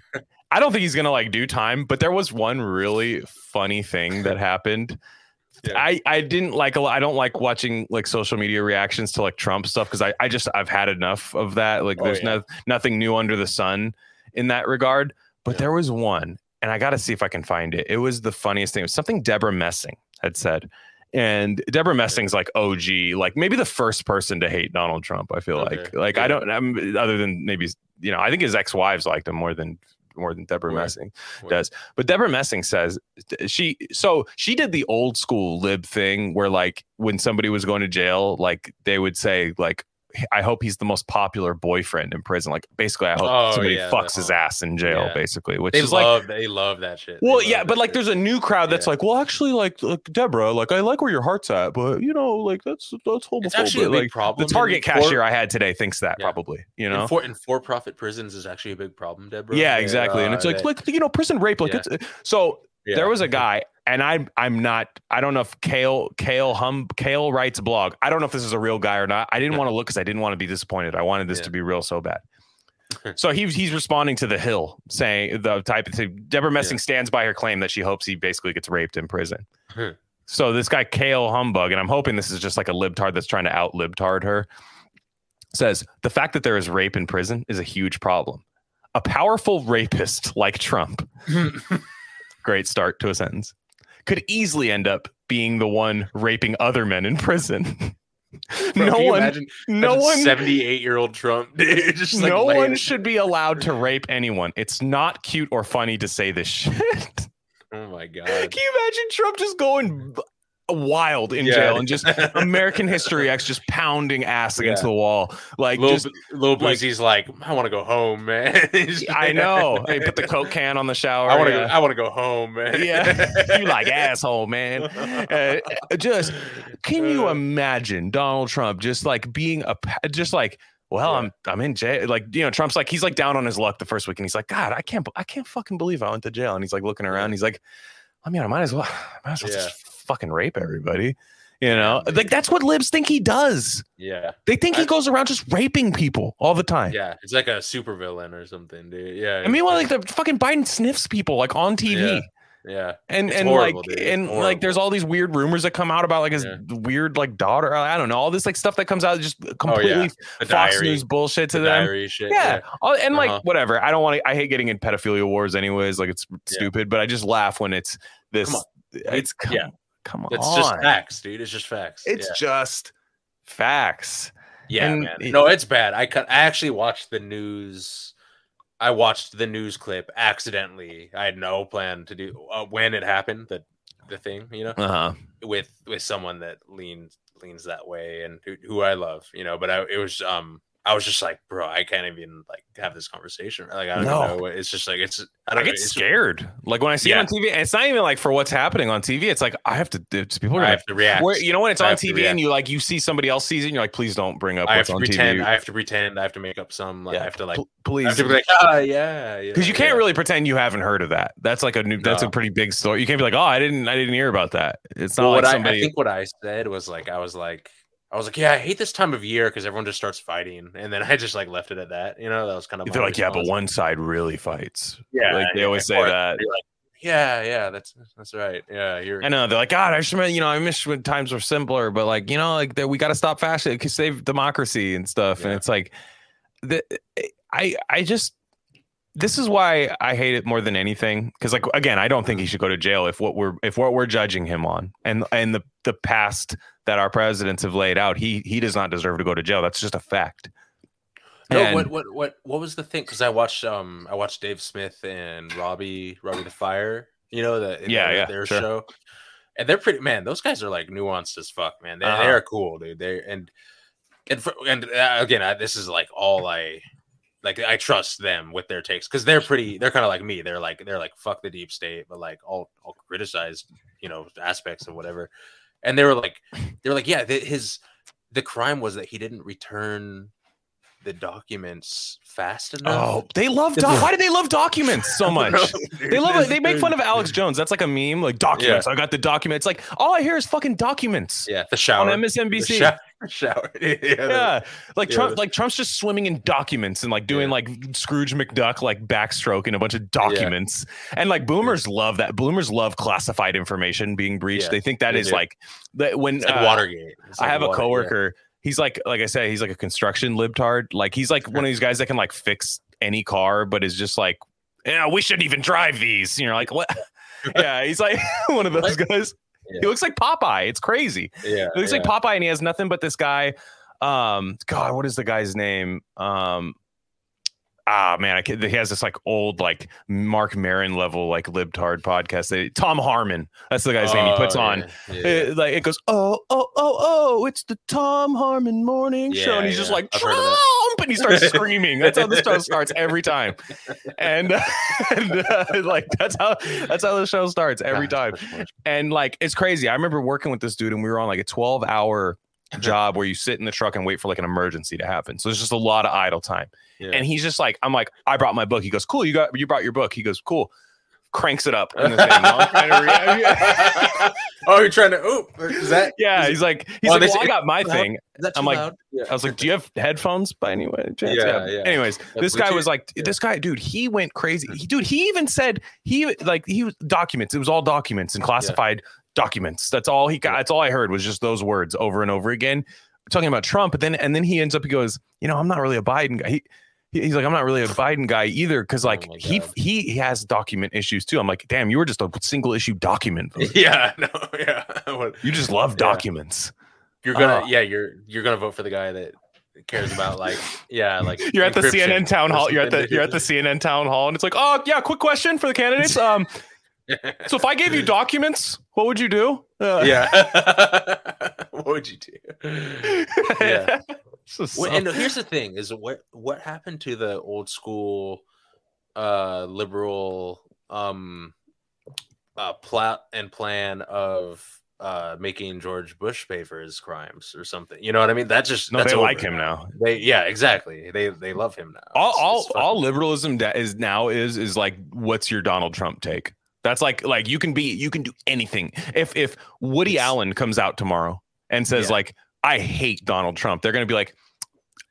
I don't think he's gonna like do time, but there was one really funny thing that happened. Yeah. I I didn't like a lot. I don't like watching like social media reactions to like Trump stuff because I I just I've had enough of that. Like Oh, there's yeah. no nothing new under the sun in that regard. But Yeah. there was one, and I got to see if I can find it. It was the funniest thing. It was something Debra Messing had said. And Debra Messing's like OG, like maybe the first person to hate Donald Trump. I feel Okay. like, like I don't, I'm, other than maybe, you know, I think his ex-wives liked him more than more than Debra. Messing does. But Debra Messing says she, so she did the old school lib thing where like when somebody was going to jail, like they would say like. I hope he's the most popular boyfriend in prison. Like basically, I hope Oh, somebody yeah, fucks his ass in jail. yeah. Basically, which They is like love, they love that shit. Well, yeah, but like shit. there's a new crowd that's Yeah. like, well, actually, like, like Deborah, like I like where your heart's at, but you know, like that's that's homophobic. it's actually a big like problem. the Target cashier for- I had today thinks that probably, you in know. for in for-profit prisons is actually a big problem, Deborah. yeah, exactly. and uh, it's like, they- like you know, prison rape. Like it's so. Yeah. There was a guy, and I'm I'm not. I don't know if Kale Kale Hum Kale writes blog. I don't know if this is a real guy or not. I didn't Yeah. want to look because I didn't want to be disappointed. I wanted this Yeah. to be real so bad. so he's he's responding to the Hill, saying the type of Debra Messing stands by her claim that she hopes he basically gets raped in prison. So this guy Kale Humbug, and I'm hoping this is just like a libtard that's trying to out libtard her, says the fact that there is rape in prison is a huge problem. A powerful rapist like Trump, great start to a sentence, could easily end up being the one raping other men in prison. Bro, no one, imagine, no imagine one 78 year old Trump, dude, just like no one it- should be allowed to rape anyone. It's not cute or funny to say this shit. Oh my god. Can you imagine Trump just going wild in Yeah. jail and just American History X just pounding ass against Yeah. the wall? Like Little, just little like- Boosie's like, I want to go home, man. I know. They put the Coke can on the shower. I want to yeah. go. I want to go home, man. yeah, you like asshole, man. Uh, just can you imagine Donald Trump just like being a just like well Yeah. I'm I'm in jail like you know Trump's like he's like down on his luck the first week and he's like God I can't I can't fucking believe I went to jail and he's like looking around he's like I mean I might as well I might as well Yeah. just fucking rape everybody you know like that's what libs think he does yeah, they think he goes around just raping people all the time yeah. It's like a super villain or something, dude. Yeah. and meanwhile like the fucking Biden sniffs people like on TV. Yeah. yeah, and It's and horrible, like dude. And like there's all these weird rumors that come out about like his Yeah. weird like daughter i don't know all this like stuff that comes out just completely the fox diary, news bullshit to the them diary shit. yeah, all- and like Uh-huh. whatever i don't want to i hate getting in pedophilia wars anyways like it's stupid but i just laugh when it's this it's yeah. Come on It's just facts, dude. It's just facts. it's yeah. just facts Yeah, And man. it- no, it's bad. I cut. I actually watched the news. I watched the news clip accidentally. I had no plan to do uh, when it happened. that the thing, you know, uh-huh with with someone that leans leans that way and who, who I love, you know. But I, it was um. I was just like, bro, I can't even like have this conversation. Like, I don't No. know. It's just like it's. I I don't know. get it's- scared. Like when I see it on TV, it's not even like for what's happening on TV. It's like I have to. It's, people are gonna have to react. Where you know when it's I on TV and you like you see somebody else sees it, and you're like, please don't bring up I have what's to on pretend. TV. I have to pretend. I have to make up some. Like, I have to like. Pl- I please, have to be like, ah, yeah, because you can't really pretend you haven't heard of that. That's like a new. That's a pretty big story. You can't be like, oh, I didn't, I didn't hear about that. It's not Well, like what I, somebody. I think what I said was like I was like I was like yeah I hate this time of year because everyone just starts fighting and then I just like left it at that you know that was kind of they're like, yeah, but one side really fights. yeah like they yeah, always say that. like, yeah yeah that's that's right yeah you're I know they're like, God, I remember, you know, I miss when times were simpler, but like, you know, like that we got to stop fashion, to save democracy and stuff. And it's like, the, eh, I, I just, this is why I hate it more than anything. Cause like, again, I don't think he should go to jail if what we're, if what we're judging him on and, and the, the past that our presidents have laid out, he, he does not deserve to go to jail. That's just a fact. no And- what what what what was the thing because I watched um I watched Dave Smith and Robbie Robbie the Fire you know that Yeah, their, yeah, their sure. show and they're pretty man those guys are like nuanced as fuck man they, Uh-huh. they're cool dude they and and for, and uh, again I, this is like all I like I trust them with their takes because they're pretty they're kind of like me they're like they're like fuck the deep state but like all all criticize you know aspects of whatever and they were like they were like yeah his the crime was that he didn't return the documents fast enough Oh, they love, doc- why do they love documents so much? They love it. They make fun of Alex Jones. Jones. That's like a meme, like documents. I got the documents. Like all I hear is fucking documents Yeah, the shower. on The MSNBC. shower. shower. yeah, yeah, like yeah, Trump, like Trump's just swimming in documents and like doing Yeah. like Scrooge McDuck, like backstroke in a bunch of documents. And like boomers love that. Boomers love classified information being breached. Yeah, they think that they is do. like that when It's like uh, Watergate. It's I like have a Water- yeah. coworker. He's like, like I said, he's like a construction libtard. Like he's like one of these guys that can like fix any car, but is just like, yeah, we shouldn't even drive these. You know, like what? yeah, he's like one of those guys. Yeah. He looks like Popeye. It's crazy. Yeah, He looks yeah. like Popeye, and he has nothing but this guy. Um, God, what is the guy's name? Um, ah, man, I can, he has this like old like Marc Maron level like libtard podcast. They, Tom Harmon. That's the guy's name he puts Oh, on. yeah, yeah, yeah. Uh, like it goes, oh, oh, oh, oh, it's the Tom Harmon morning show. And he's just like, I've heard of Trump! And he starts screaming. That's how the show starts every time. And, uh, and uh, like, that's how, that's how the show starts every time. And like, it's crazy. I remember working with this dude and we were on like a 12 hour job where you sit in the truck and wait for like an emergency to happen. So there's just a lot of idle time. yeah. And he's just like, I'm like, I brought my book. He goes, cool. You got, you brought your book. He goes, cool. cranks it up in the thing. I'm trying to re- oh, you're trying to. oop. is that? yeah, is, he's like, he's Oh, like, well, I got my loud? thing. is that too I'm like- Yeah. I was like, "Do you have headphones by any way?" chance?" Yeah, yeah. Anyways, this guy was like, "This guy, dude, he went crazy. He, dude, he even said he like he was documents. It was all documents and classified documents. That's all he got. That's all I heard was just those words over and over again, talking about Trump. But then and then he ends up. He goes, "You know, I'm not really a Biden guy." He, he- He's like, I'm not really a Biden guy either, because like Oh he he he has document issues too. I'm like, damn, you were just a single issue document. yeah, no, yeah. You just love Yeah. documents. You're gonna, Oh. yeah, you're you're gonna vote for the guy that cares about like, yeah, like You're at the CNN town hall. You're at the you're at the CNN town hall, and it's like, oh yeah, quick question for the candidates. Um, so if I gave you documents, what would you do? Uh, yeah. what would you do? Yeah. It's Well, so- and here's the thing: is what what happened to the old school, uh, liberal, um, uh, plot and plan of uh making George Bush pay for his crimes or something? You know what I mean? That just no, that's they like him now. They yeah, exactly. They they love him now. All It's- all, it's all liberalism da- is now is is like, what's your Donald Trump take? That's like like you can be you can do anything. If if Woody It's- Allen comes out tomorrow and says Yeah. like, I hate Donald Trump, they're gonna be like.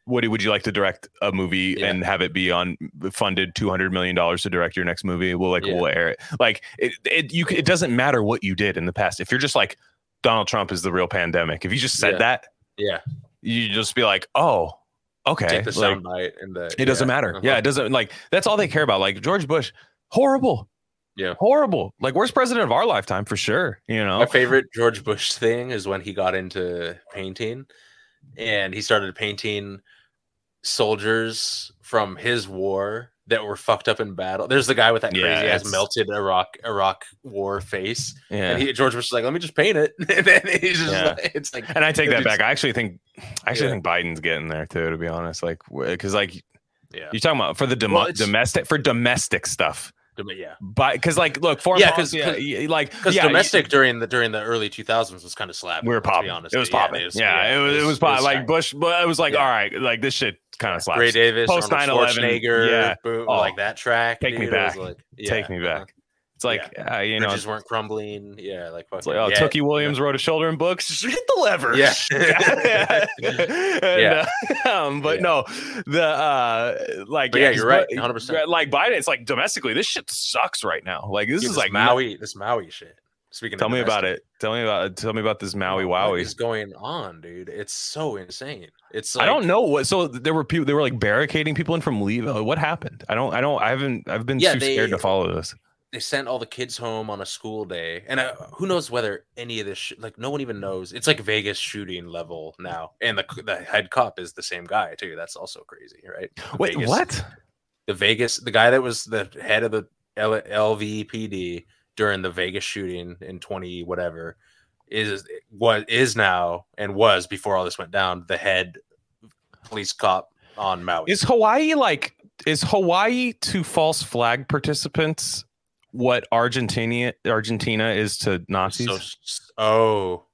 Woody, would you like to direct a movie Yeah. and have it be on funded two hundred million dollars to direct your next movie? We'll like Yeah. we'll air it. Like it, it you it doesn't matter what you did in the past. If you're just like Donald Trump is the real pandemic, if you just said that, yeah. you just be like, oh, okay. Take the like, soundbite and the it doesn't matter. uh-huh. Yeah, it doesn't like that's all they care about. Like George Bush, horrible. Yeah. Horrible. Like worst president of our lifetime for sure. You know? My favorite George Bush thing is when he got into painting and he started painting soldiers from his war that were fucked up in battle. There's the guy with that crazy Yeah, ass melted Iraq Iraq war face. Yeah. And he, George Bush was like, let me just paint it. and then he's just Yeah. like, it's like, And I take that back. I actually think I actually Yeah. think Biden's getting there too, to be honest. Like because like yeah. you're talking about for the demo- Well, domestic for domestic stuff. Yeah. But because like look, foreign Yeah, 'cause- policy, uh, yeah, like Because yeah, domestic during the during the early 2000s was kind of slapping. we were popping. honest. It was Yeah, popping. Yeah, it was it was popping. Like tight. Bush, but it was like Yeah. all right, like this shit kind of slaps. Ray Davis, Post Arnold 9/11, yeah. boom, Oh, like that track. take me dude, it was back. Like, Take me back. It's like uh, you know, bridges weren't crumbling. Yeah, like It's fucking, like, oh, yeah, Tookie Williams wrote a shoulder in books. Just hit the lever. Yeah. And, Yeah. uh, um, but Yeah. no, the uh, like, But yeah, you're right, 100%. Like Biden, it's like domestically, this shit sucks right now. Like this Dude, is this like Maui, this Maui shit. Speaking, Tell me about it. Tell me about. Tell me about this Maui Wowie. is going on, dude? It's so insane. It's I don't know what. So there were people. They were like barricading people in from leave. What happened? I don't. I don't. I haven't. I've been Yeah, too scared to follow this. They sent all the kids home on a school day, and uh, who knows whether any of this, sh- like, no one even knows. It's like Vegas shooting level now, and the the head cop is the same guy too. That's also crazy, right? Wait, Vegas- what? the Vegas, the guy that was the head of the L- LVPD during the Vegas shooting in 20 whatever is what is now and was before all this went down the head police cop on Maui. Is Hawaii like? Is Hawaii to false flag participants what Argentina Argentina is to Nazis? so, oh,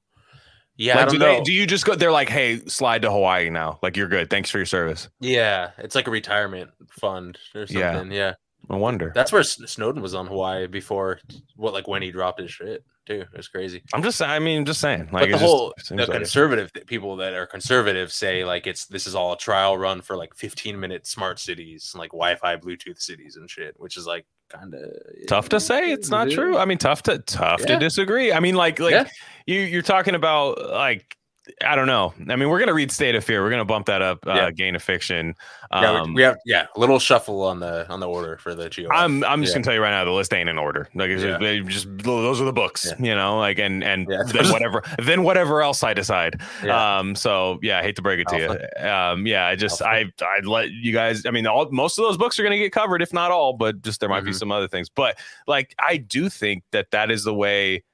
yeah, I like, don't do know. they? Do you just go? They're like, hey, slide to Hawaii now. Like you're good. Thanks for your service. yeah, it's like a retirement fund or something. Yeah, I wonder. that's where Snowden was on Hawaii before what, like when he dropped his shit too. It was crazy. I'm just. I mean, just saying. Like but the it just whole the conservative people that are conservative say like it's this is all a trial run for like 15 minute smart cities and like Wi-Fi Bluetooth cities and shit, which is like kind of tough to say it's not true. I mean, tough to tough to disagree. I mean, like like Yeah. you you're talking about like I don't know. I mean, we're gonna read State of Fear. We're gonna bump that up. Uh, Yeah. Gain of Fiction. Yeah, Um, we, we have yeah a little shuffle on the on the order for the GO. I'm I'm just Yeah. gonna tell you right now the list ain't in order. Like it's Yeah. just, just those are the books, you know. Like and and then whatever then whatever else I decide. Um. So yeah, I hate to break it to you. Um. Yeah. I just I I'd let you guys. I mean, all most of those books are gonna get covered, if not all. But just there might be Mhm. some other things. But like I do think that that is the way.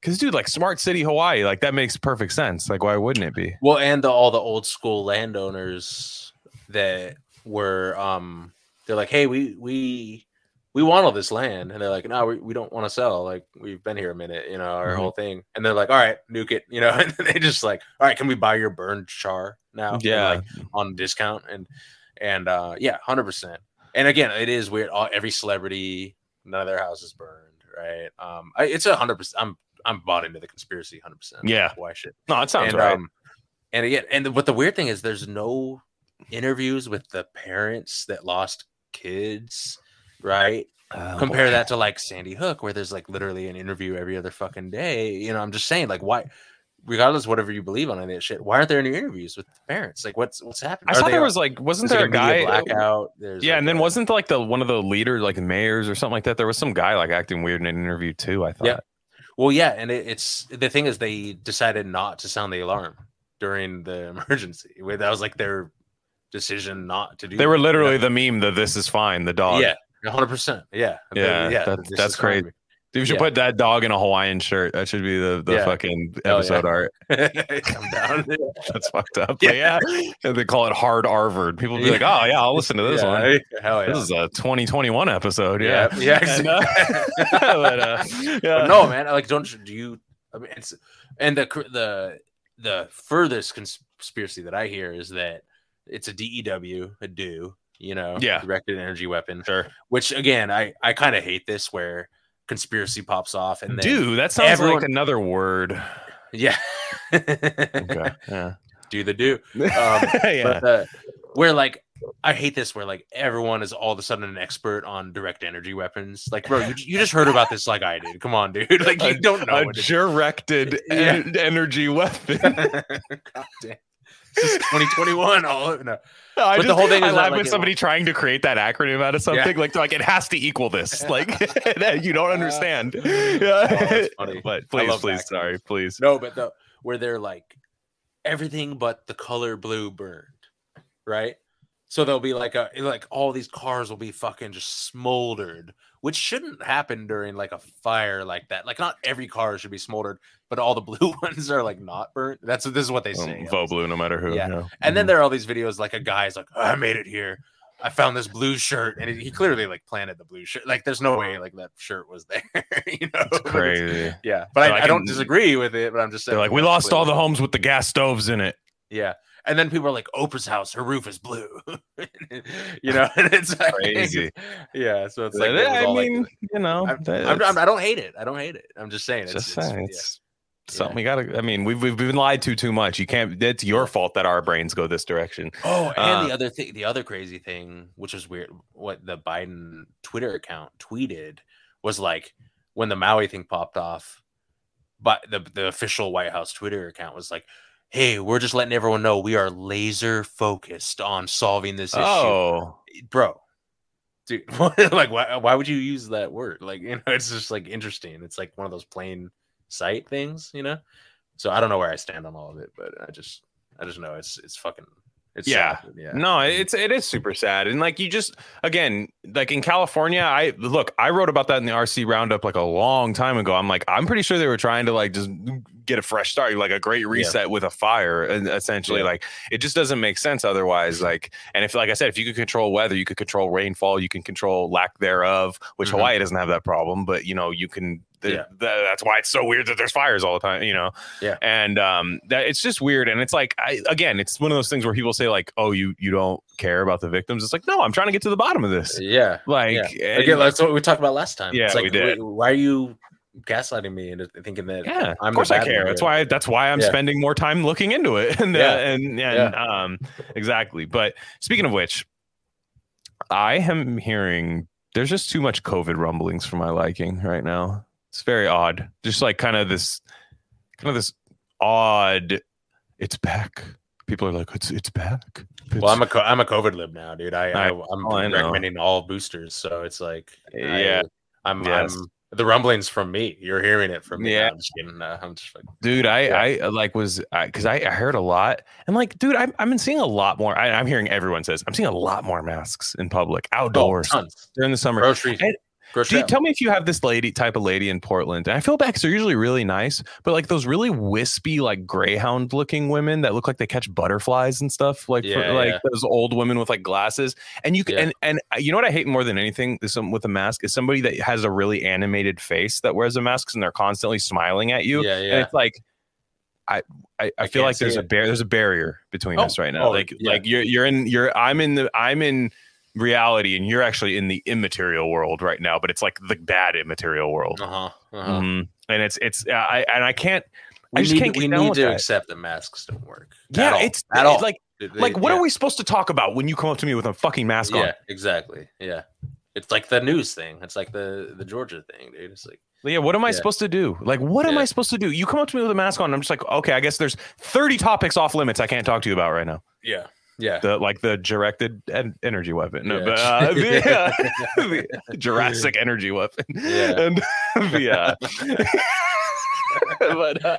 Because dude, like Smart City Hawaii, like that makes perfect sense. Like why wouldn't it be? well, and the, all the old school landowners that were um they're like, hey, we we we want all this land, and they're like, no, we, we don't want to sell. Like we've been here a minute, you know, our Mhm. whole thing, and they're like, all right, nuke it, you know, and they just like, all right, can we buy your burned char now? And, Yeah. like, on discount and and uh yeah, hundred percent. And again, it is weird. All, every celebrity none of their houses burned, right? Um, I, it's a hundred percent. I'm I'm bought into the conspiracy, hundred percent. Yeah. why shit? No, it sounds and, right. Um, and again, and the, but the weird thing is, there's no interviews with the parents that lost kids, right? Oh, Compare boy. that to like Sandy Hook, where there's like literally an interview every other fucking day. You know, I'm just saying, like, why, regardless whatever you believe on any of that shit, why aren't there any interviews with the parents? Like, what's what's happening? I Are saw there was like, wasn't there a guy? blackout? There's Yeah, like and then a- wasn't like the one of the leaders, like mayors or something like that? There was some guy like acting weird in an interview too. I thought. Yeah. Well, yeah, and it, it's the thing is they decided not to sound the alarm during the emergency. That was like their decision not to do. They were that, you know? literally the meme that this is fine. The dog. yeah, hundred percent. Yeah, The- Yeah, that- that's fine. Crazy. You should Yeah. put that dog in a Hawaiian shirt. That should be the, the Yeah. fucking episode yeah. art. Down. That's fucked up. But yeah. And they call it hard Harvard. People be like, oh yeah, I'll listen to this one. Hell yeah. This is a 2021 episode. Yeah. yeah, yeah, And, uh, but, uh, yeah. But no, man. Like, don't do you? I mean, it's and the the the furthest conspiracy that I hear is that it's a DEW, a do, you know, Yeah. directed energy weapon. Sure. Which again, I I kind of hate this where conspiracy pops off and then Dude, that sounds everyone- like another word. yeah, Okay. Yeah. do the do. yeah. But uh, where like I hate this where like everyone is all of a sudden an expert on direct energy weapons. Like, bro, you, you just heard about this like I did. Come on, dude. Like you don't know. a directed en- energy weapon. God damn. This is 2021. All no. I But the whole thing I laugh like, with it- somebody trying to create that acronym out of something like like it has to equal this like you don't understand. Oh, Yeah, funny. but please, please, sorry, please. No, but the where they're like everything but the color blue burned, right? So there'll be like a like all these cars will be fucking just smoldered, which shouldn't happen during like a fire like that. Like not every car should be smoldered, but all the blue ones are like not burnt. That's this is what they say. Um, vote blue, no matter who. Yeah. yeah. And then Mhm. there are all these videos like a guy's like, "Oh, I made it here. I found this blue shirt, and he clearly like planted the blue shirt. Like, there's no way like that shirt was there, you know? It's crazy. Yeah, but So I, I I don't disagree with it. But I'm just saying, like, we lost all the homes with the gas stoves in it. Yeah, and then people are like, Oprah's house, her roof is blue. you know, and it's like, Crazy. Yeah, so it's like, I it was all, like, mean, you know, I'm, I'm, I don't hate it. I don't hate it. I'm just saying. It's, just it's, saying, yeah. Something we gotta. I mean, we've we've been lied to too much. You can't. It's your fault that our brains go this direction. Oh, and the Uh, other thing, the other crazy thing, which was weird, what the Biden Twitter account tweeted was like when the Maui thing popped off, but the the official White House Twitter account was like, "Hey, we're just letting everyone know we are laser focused on solving this issue." Oh, bro, dude, like why why would you use that word? Like you know, it's just like interesting. It's like one of those plain sight things, you know. So I don't know where I stand on all of it, but I just I just know it's it's fucking it's Yeah. sad, yeah. No, it's it is super sad, and like you just again, like in California, I look, I wrote about that in the RC roundup like a long time ago. I'm like, I'm pretty sure they were trying to like just get a fresh start, like a great reset with a fire, and essentially, Yeah. like it just doesn't make sense otherwise. Like, and if like I said, if you could control weather, you could control rainfall, you can control lack thereof, which Mhm. Hawaii doesn't have that problem, but you know, you can. Yeah. th- that's why it's so weird that there's fires all the time, you know. Yeah. And um, that it's just weird, and it's like, I again, it's one of those things where people say like, "Oh, you you don't care about the victims." It's like, no, I'm trying to get to the bottom of this. Yeah. Like, yeah. and- Again, that's what we talked about last time. Yeah, it's like, we did. wh- Why are you gaslighting me and thinking that? yeah, I'm of course I care. That's why that's why I'm Yeah. spending more time looking into it. and uh, Yeah. and and um, exactly. But speaking of which, I am hearing there's just too much COVID rumblings for my liking right now. It's very odd. Just like kind of this, kind of this odd. It's back. People are like, it's it's back. Well, I'm a co- I'm a COVID lib now, dude. I, I, I- I'm oh, I recommending all boosters, so it's like, Yeah. I'm, Yes. I'm the rumblings from me. You're hearing it from me. Yeah. I'm just kidding. Uh, I'm just like, dude i Yeah. i like was because I, I heard a lot and like dude i've, I've been seeing a lot more I, i'm hearing everyone says i'm seeing a lot more masks in public oh, outdoors tons. during the summer Grocery, And- do you tell me if you have this lady type of lady in portland and i feel bad because they're usually really nice but like those really wispy like greyhound looking women that look like they catch butterflies and stuff like for- Yeah, like those old women with like glasses and you can Yeah. and and you know what i hate more than anything is some with a mask is somebody that has a really animated face that wears a mask and they're constantly smiling at you yeah, yeah. and it's like I I, I feel like there's see a it. bar- there's a barrier between Oh, us right now. oh, like yeah. like you're you're in you're I'm in the I'm in reality, and you're actually in the immaterial world right now, but it's like the bad immaterial world. Uh huh. Uh-huh. Mhm. And it's it's uh, I and I can't. I just need, can't we need to that. accept that masks don't work. Yeah, all. it's at all. like They- like what yeah. are we supposed to talk about when you come up to me with a fucking mask on? Yeah, exactly. Yeah, it's like the news thing. It's like the the Georgia thing, dude. It's like Yeah, what am I Yeah. supposed to do? Like, what am I supposed to do? You come up to me with a mask on, and I'm just like, okay, I guess there's 30 topics off limits I can't talk to you about right now. yeah, yeah. The like the directed en- energy weapon, no, Yeah. but uh, the, uh, the Jurassic energy weapon, Yeah. and the uh, but uh,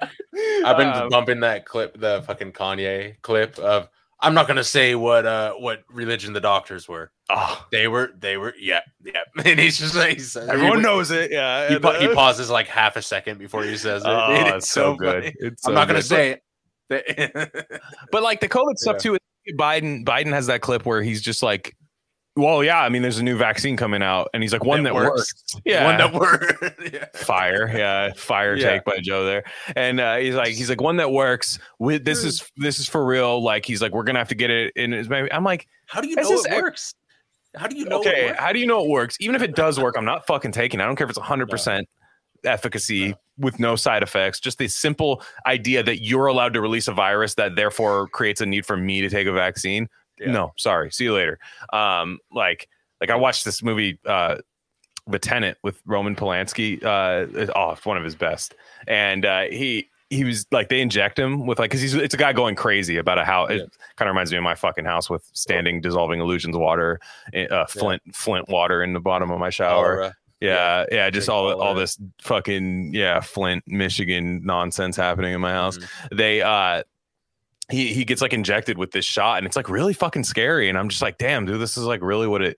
I've been um, bumping that clip, the fucking Kanye clip of. I'm not gonna say what uh what religion the doctors were. oh, They were they were yeah yeah. And he's just like he's, everyone he, knows it. Yeah, He, and, pa- he uh, pauses like half a second before he says it. Oh, Dude, it's so good. It's I'm so not gonna good. say it. But like the COVID stuff Yeah. too. Biden Biden has that clip where he's just like, "Well, yeah, I mean, there's a new vaccine coming out," and he's like, "One that, That works." works. Yeah, One that were yeah. fire, yeah, fire Yeah. take by Joe there. And uh, he's like, he's like, one that works. With this is this is for real. Like he's like, we're gonna have to get it in. His baby. I'm like, How do you know it ex- works? How do you know? okay, it works? how do you know it works? Even if it does work, I'm not fucking taking. it. I don't care if it's 100 percent efficacy with no side effects. Just the simple idea that you're allowed to release a virus that therefore creates a need for me to take a vaccine. Yeah. No, sorry. See you later. Um, like, like I watched this movie, uh, The Tenant with Roman Polanski. Uh, oh, one of his best. And uh, he he was like they inject him with like because he's it's a guy going crazy about a house. Yeah. it kind of reminds me of my fucking house with standing dissolving illusions water, uh, flint flint water in the bottom of my shower. Yeah, yeah, just Big all all this fucking yeah, Flint, Michigan nonsense happening in my house. Mhm. They uh he he gets like injected with this shot and it's like really fucking scary and I'm just like, "Damn, dude, this is like really what it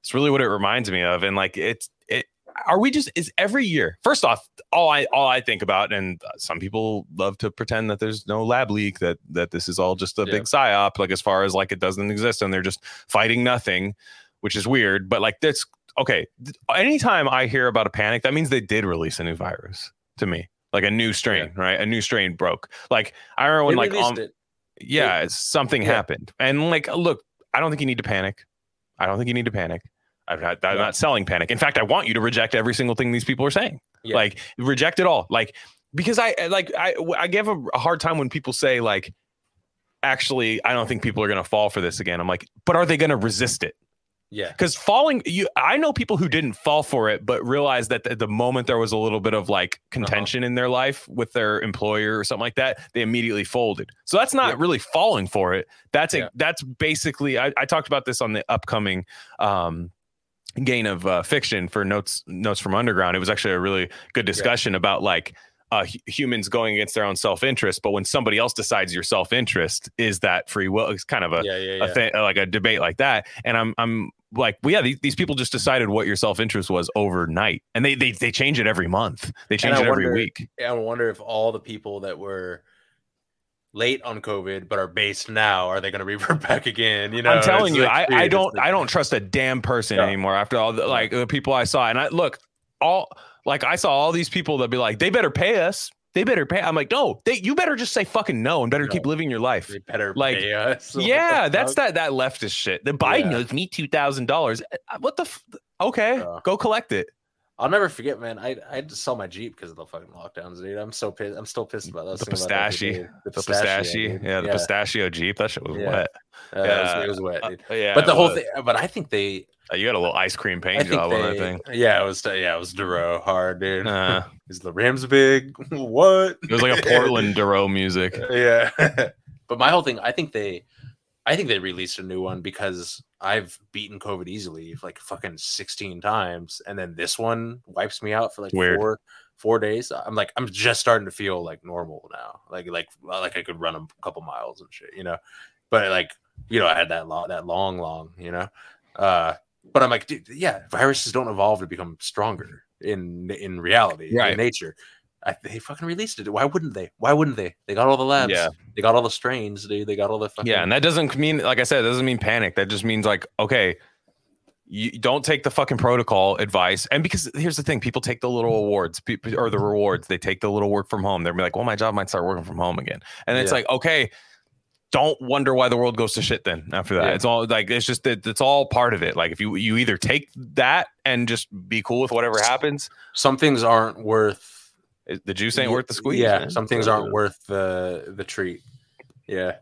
it's really what it reminds me of." And like it's it are we just is every year. First off, all I all I think about and some people love to pretend that there's no lab leak that that this is all just a Yeah. big psyop like as far as like it doesn't exist and they're just fighting nothing, which is weird, but like that's okay. Anytime I hear about a panic, that means they did release a new virus to me, like a new strain, right? A new strain broke. Like I remember when like um, yeah, something Yeah. happened, and like look, I don't think you need to panic. I don't think you need to panic. I'm not, I'm Yeah. not selling panic. In fact, I want you to reject every single thing these people are saying. Yeah. Like reject it all. Like because I like I I give a, a hard time when people say like actually I don't think people are going to fall for this again. I'm like, but are they going to resist it? Yeah, because falling you i know people who didn't fall for it but realized that at the moment there was a little bit of like Uh-huh. contention in their life with their employer or something like that they immediately folded so that's not Yeah. really falling for it that's a Yeah. that's basically I, I talked about this on the upcoming um gain of uh, fiction for notes notes from underground it was actually a really good discussion about like uh, humans going against their own self-interest but when somebody else decides your self-interest is that free will? It's kind of a yeah, yeah, yeah. a thing like a debate like that. And i'm i'm like well yeah these, these people just decided what your self-interest was overnight and they they, they change it every month. They change it every wonder- week. I wonder if all the people that were late on COVID but are based now are they going to revert back again? You know, i'm telling you like, i i don't i don't trust a damn person anymore after all the like the people i saw. And i look all like i saw all these people that be like they better pay us they better pay i'm like no they you better just say fucking no and better No. keep living your life They better Like. Yeah that's fuck? that that leftist shit the biden Yeah. owes me $2000 uh, what the f- okay Yeah. go collect it I'll never forget, man. I I had to sell my Jeep because of the fucking lockdowns, dude. I'm so pissed. I'm still pissed about that. The thinking about that pistachio the pistachio yeah the pistachio jeep that shit was Yeah. wet Uh, it, was, Yeah. it was wet, Uh, yeah but the whole was. thing. But I think they. Uh, you got a little ice cream paint job on that thing. Yeah, it was. Yeah, it was Duro hard, dude. Uh, Is the rims big? what? it was like a Portland Duro music. yeah. but my whole thing, I think they, I think they released a new one because I've beaten COVID easily, like fucking sixteen times, and then this one wipes me out for like Weird. four four days. I'm like, I'm just starting to feel like normal now, like like like I could run a couple miles and shit, you know. But like, you know, I had that long, that long, long, you know. Uh, but I'm like, dude, yeah, viruses don't evolve to become stronger in in reality, Right. in nature. I, they fucking released it. Why wouldn't they? Why wouldn't they? They got all the labs. Yeah. They got all the strains, dude. They got all the fucking Yeah, and that doesn't mean, like I said, it doesn't mean panic. That just means like, okay, you don't take the fucking protocol advice. And because here's the thing, people take the little awards people, or the rewards. They take the little work from home. They're like, well, my job might start working from home again. And it's Yeah. like, okay, don't wonder why the world goes to shit then after that. Yeah. It's all like it's just that it's all part of it. Like if you you either take that and just be cool with whatever happens, Some things aren't worth the juice ain't worth the squeeze. Yeah, man. some things aren't worth the the treat. Yeah,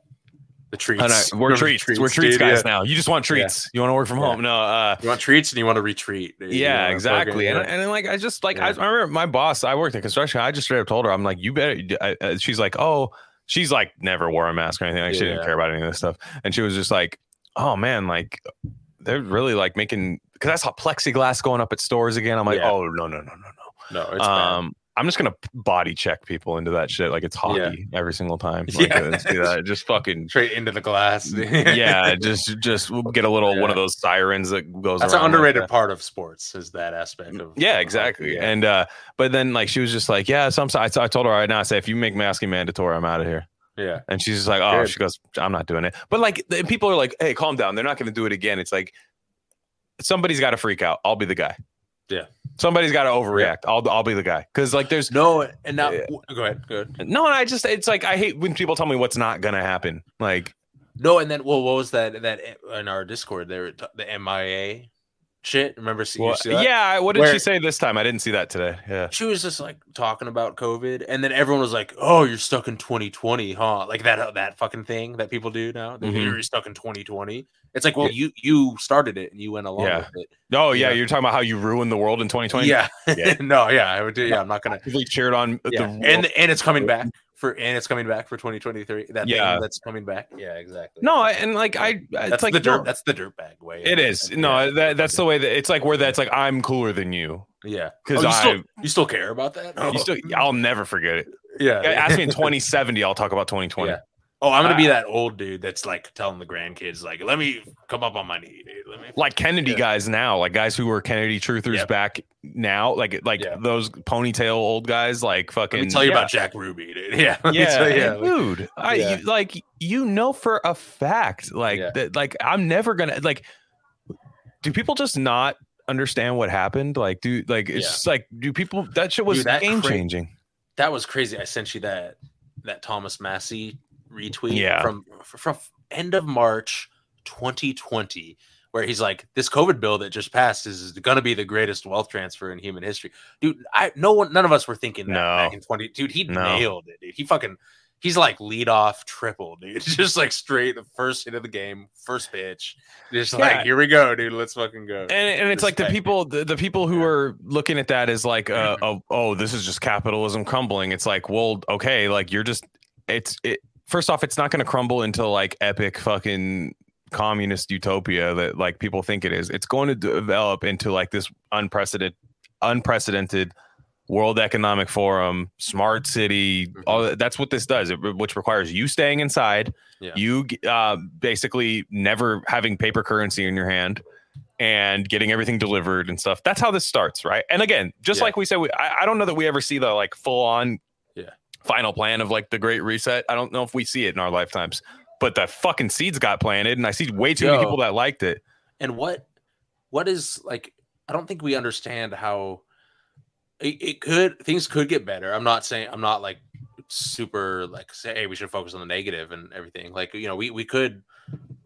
the treats. I know. We're Remember treats. We're treats dude? guys Yeah. now. You just want treats. You want to work from Yeah. home. No, uh You want treats and you want to retreat. dude. Yeah, exactly. And, and then, like I just like I, Yeah. I remember my boss. I worked in construction. I just straight up told her, I'm like, you better. I, uh, she's like, oh, she's like never wore a mask or anything. Like she didn't care about any of this stuff. And she was just like, oh man, like they're really like making because I saw plexiglass going up at stores again. I'm like, Yeah. oh no no no no no. no, it's bad. I'm just gonna body check people into that shit like it's hockey every single time. Like, Yeah. Just fucking straight into the glass. yeah, just just we'll get a little one of those sirens that goes. that's an around like underrated that. part of sports is that aspect of Yeah, exactly. yeah. And uh, but then like she was just like, yeah, some I, I told her right now, I say if you make masking mandatory, I'm out of here. yeah, And she's just like, oh, Good. she goes, I'm not doing it. But like the, people are like, hey, calm down. They're not going to do it again. It's like somebody's got to freak out. I'll be the guy. Yeah. Somebody's got to overreact. I'll I'll be the guy because like there's no, and now Yeah. go ahead, go ahead. no, and I just it's like I hate when people tell me what's not gonna happen. Like No, and then well, what was that? That eh, in our Discord, there the MIA shit. Remember? See, well, see yeah, what did Where- she say this time? I didn't see that today. Yeah. she was just like talking about COVID, and then everyone was like, "Oh, you're stuck in 2020, huh?" Like that that fucking thing that people do now. Mhm. You're stuck in 2020. It's like, well, you you started it and you went along Yeah. with it. Oh yeah, Yeah. you're talking about how you ruined the world in 2020. Yeah, Yeah. no, yeah, I would do. Yeah, I'm not gonna. Actively cheered on Yeah, the and and it's coming back for and it's coming back for 2023. That Yeah. thing that's coming back. Yeah, exactly. No, and like I, it's that's like the dirt. no, That's the dirt bag way. it is. No, Yeah. that, that's the way that it's like where that's like I'm cooler than you Yeah, because Oh, you, I. still, you still care about that? You still, I'll never forget it. yeah. Ask me in 2070, I'll talk about 2020. Yeah. Oh, I'm gonna Uh, be that old dude that's like telling the grandkids, like, "Let me come up on my knee, dude. Let me." Like Kennedy Yeah. guys now, like guys who were Kennedy truthers Yep. back now, like like Yeah. those ponytail old guys, like fucking. Let me tell you yeah. about Jack Ruby, dude. Yeah, yeah, and dude. I Yeah. you, like you know for a fact, like Yeah. that. Like I'm never gonna like. Do people just not understand what happened? Like, do like it's Yeah. just like do people that shit was game cra- changing? that was crazy. I sent you that that Thomas Massie retweet Yeah. from from end of March 2020, where he's like, "This COVID bill that just passed is going to be the greatest wealth transfer in human history." Dude, I no one, none of us were thinking that No. back in 20. Dude, he No. nailed it. Dude, he fucking. He's like lead off triple, dude. Just like straight the first hit of the game, first pitch. Just Yeah. like, here we go, dude. Let's fucking go. and, and it's like the people the, the people who are looking at that as like uh, oh, oh this is just capitalism crumbling it's like well okay like you're just it's it first off it's not going to crumble into like epic fucking communist utopia that like people think it is it's going to develop into like this unprecedented unprecedented world economic forum smart city all that- that's what this does it, which requires you staying inside Yeah. you uh, basically never having paper currency in your hand and getting everything delivered and stuff. That's how this starts, right? And again, just Yeah. like we said, we, I, I don't know that we ever see the like full on. Final plan of like the Great Reset. I don't know if we see it in our lifetimes, but the fucking seeds got planted, and I see way too many people that liked it. and what what is like i don't think we understand how it, it could things could get better i'm not saying i'm not like super like say hey we should focus on the negative and everything like you know we we could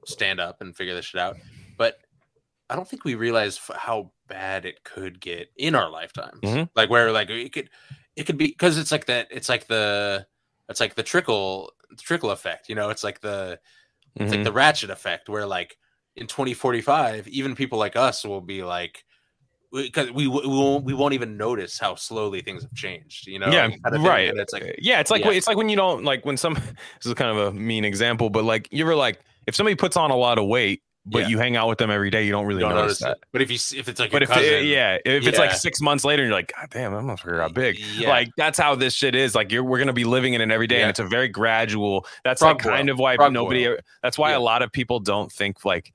stand up and figure this shit out but i don't think we realize f- how bad it could get in our lifetimes Mhm. like where like it could it could be because it's like that it's like the it's like the trickle the trickle effect you know it's like the it's Mhm. like the ratchet effect where like in 2045 even people like us will be like because we, we won't we won't even notice how slowly things have changed you know yeah, kind of right. it's like yeah, it's like yeah. it's like when you don't like when some. This is kind of a mean example, but like you ever like if somebody puts on a lot of weight, but Yeah. you hang out with them every day, you don't really don't notice, notice that. but if you if it's like But if it- yeah, if it's like six months later and you're like, God damn, motherfucker got big. yeah Like that's how this shit is. Like you're we're gonna be living in it every day, Yeah. and it's a very gradual. That's Frog like kind of why Frog nobody. boil. That's why Yeah. a lot of people don't think like,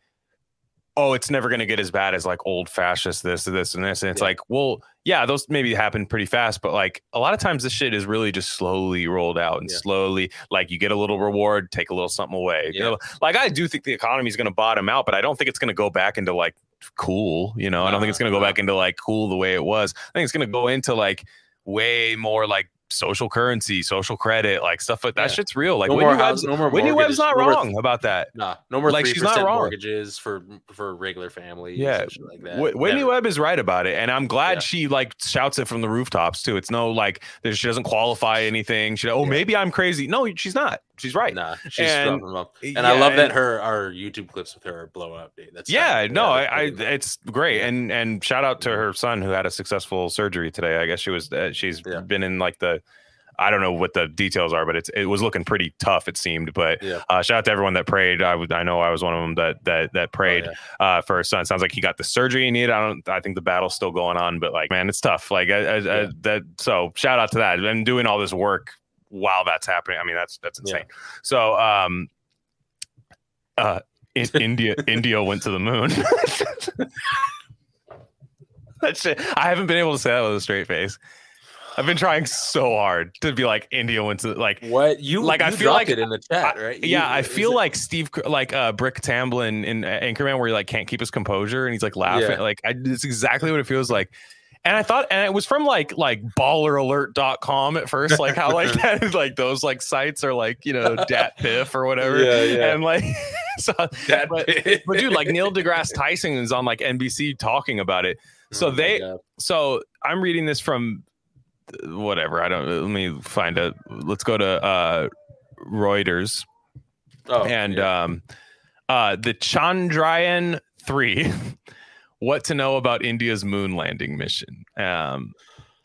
oh, it's never gonna get as bad as like old fascist this, and this, and this. And it's Yeah. like, well, yeah, those maybe happen pretty fast, but like a lot of times this shit is really just slowly rolled out and Yeah. slowly, like you get a little reward, take a little something away. You know, like I do think the economy is gonna bottom out, but I don't think it's gonna go back into like cool. You know, I don't think it's gonna go Uh-huh. back into like cool the way it was. I think it's gonna go into like way more like social currency, social credit, like stuff like that. Yeah. Shit's real. Like No Whitney, more Webb's, no more Whitney Webb's not no more- wrong about that. Nah, no more Like, she's not wrong. mortgages for for regular families. Yeah, like that. Wh- Whitney Never. Webb is right about it, and I'm glad Yeah. she like shouts it from the rooftops too. It's no like she doesn't qualify anything. She oh Yeah. maybe I'm crazy. No, she's not. She's right. Nah, she's And- them up. And I Yeah, love that her our YouTube clips with her are blowing up, dude. That's Yeah, no, that's I, I, it's great, Yeah. and and shout out to her son who had a successful surgery today. I guess she was, uh, she's Yeah. been in like the, I don't know what the details are, but it's it was looking pretty tough. It seemed, but Yeah. uh, shout out to everyone that prayed. I would, I know I was one of them that that that Oh, prayed yeah. uh, for her son. Sounds like he got the surgery he needed. I don't, I think the battle's still going on, but like, man, it's tough. Like, I, I, I, Yeah. that. So shout out to that and doing all this work while that's happening. I mean, that's that's Yeah. insane. So, um, uh, in, India, India went to the moon. that shit. I haven't been able to say that with a straight face. I've been trying so hard to be like India went to like What you Like, like? I feel like- it in the chat, right? yeah, You- I feel it- like Steve, like uh, Brick Tamland in uh, Anchorman, where he like can't keep his composure and he's like laughing. Yeah. Like I, it's exactly what it feels like. And I thought, and it was from like like balleralert.com at first, like how like that, like those like sites are like you know Dat Piff or whatever, Yeah, yeah. and like so, that but- but dude, like Neil deGrasse Tyson is on like NBC talking about it. so Oh they- So I'm reading this from uh, whatever. I don't. Let me find a. Let's go to uh, Reuters oh, and yeah. um, uh, the Chandrayaan three. What to know about India's moon landing mission? Um,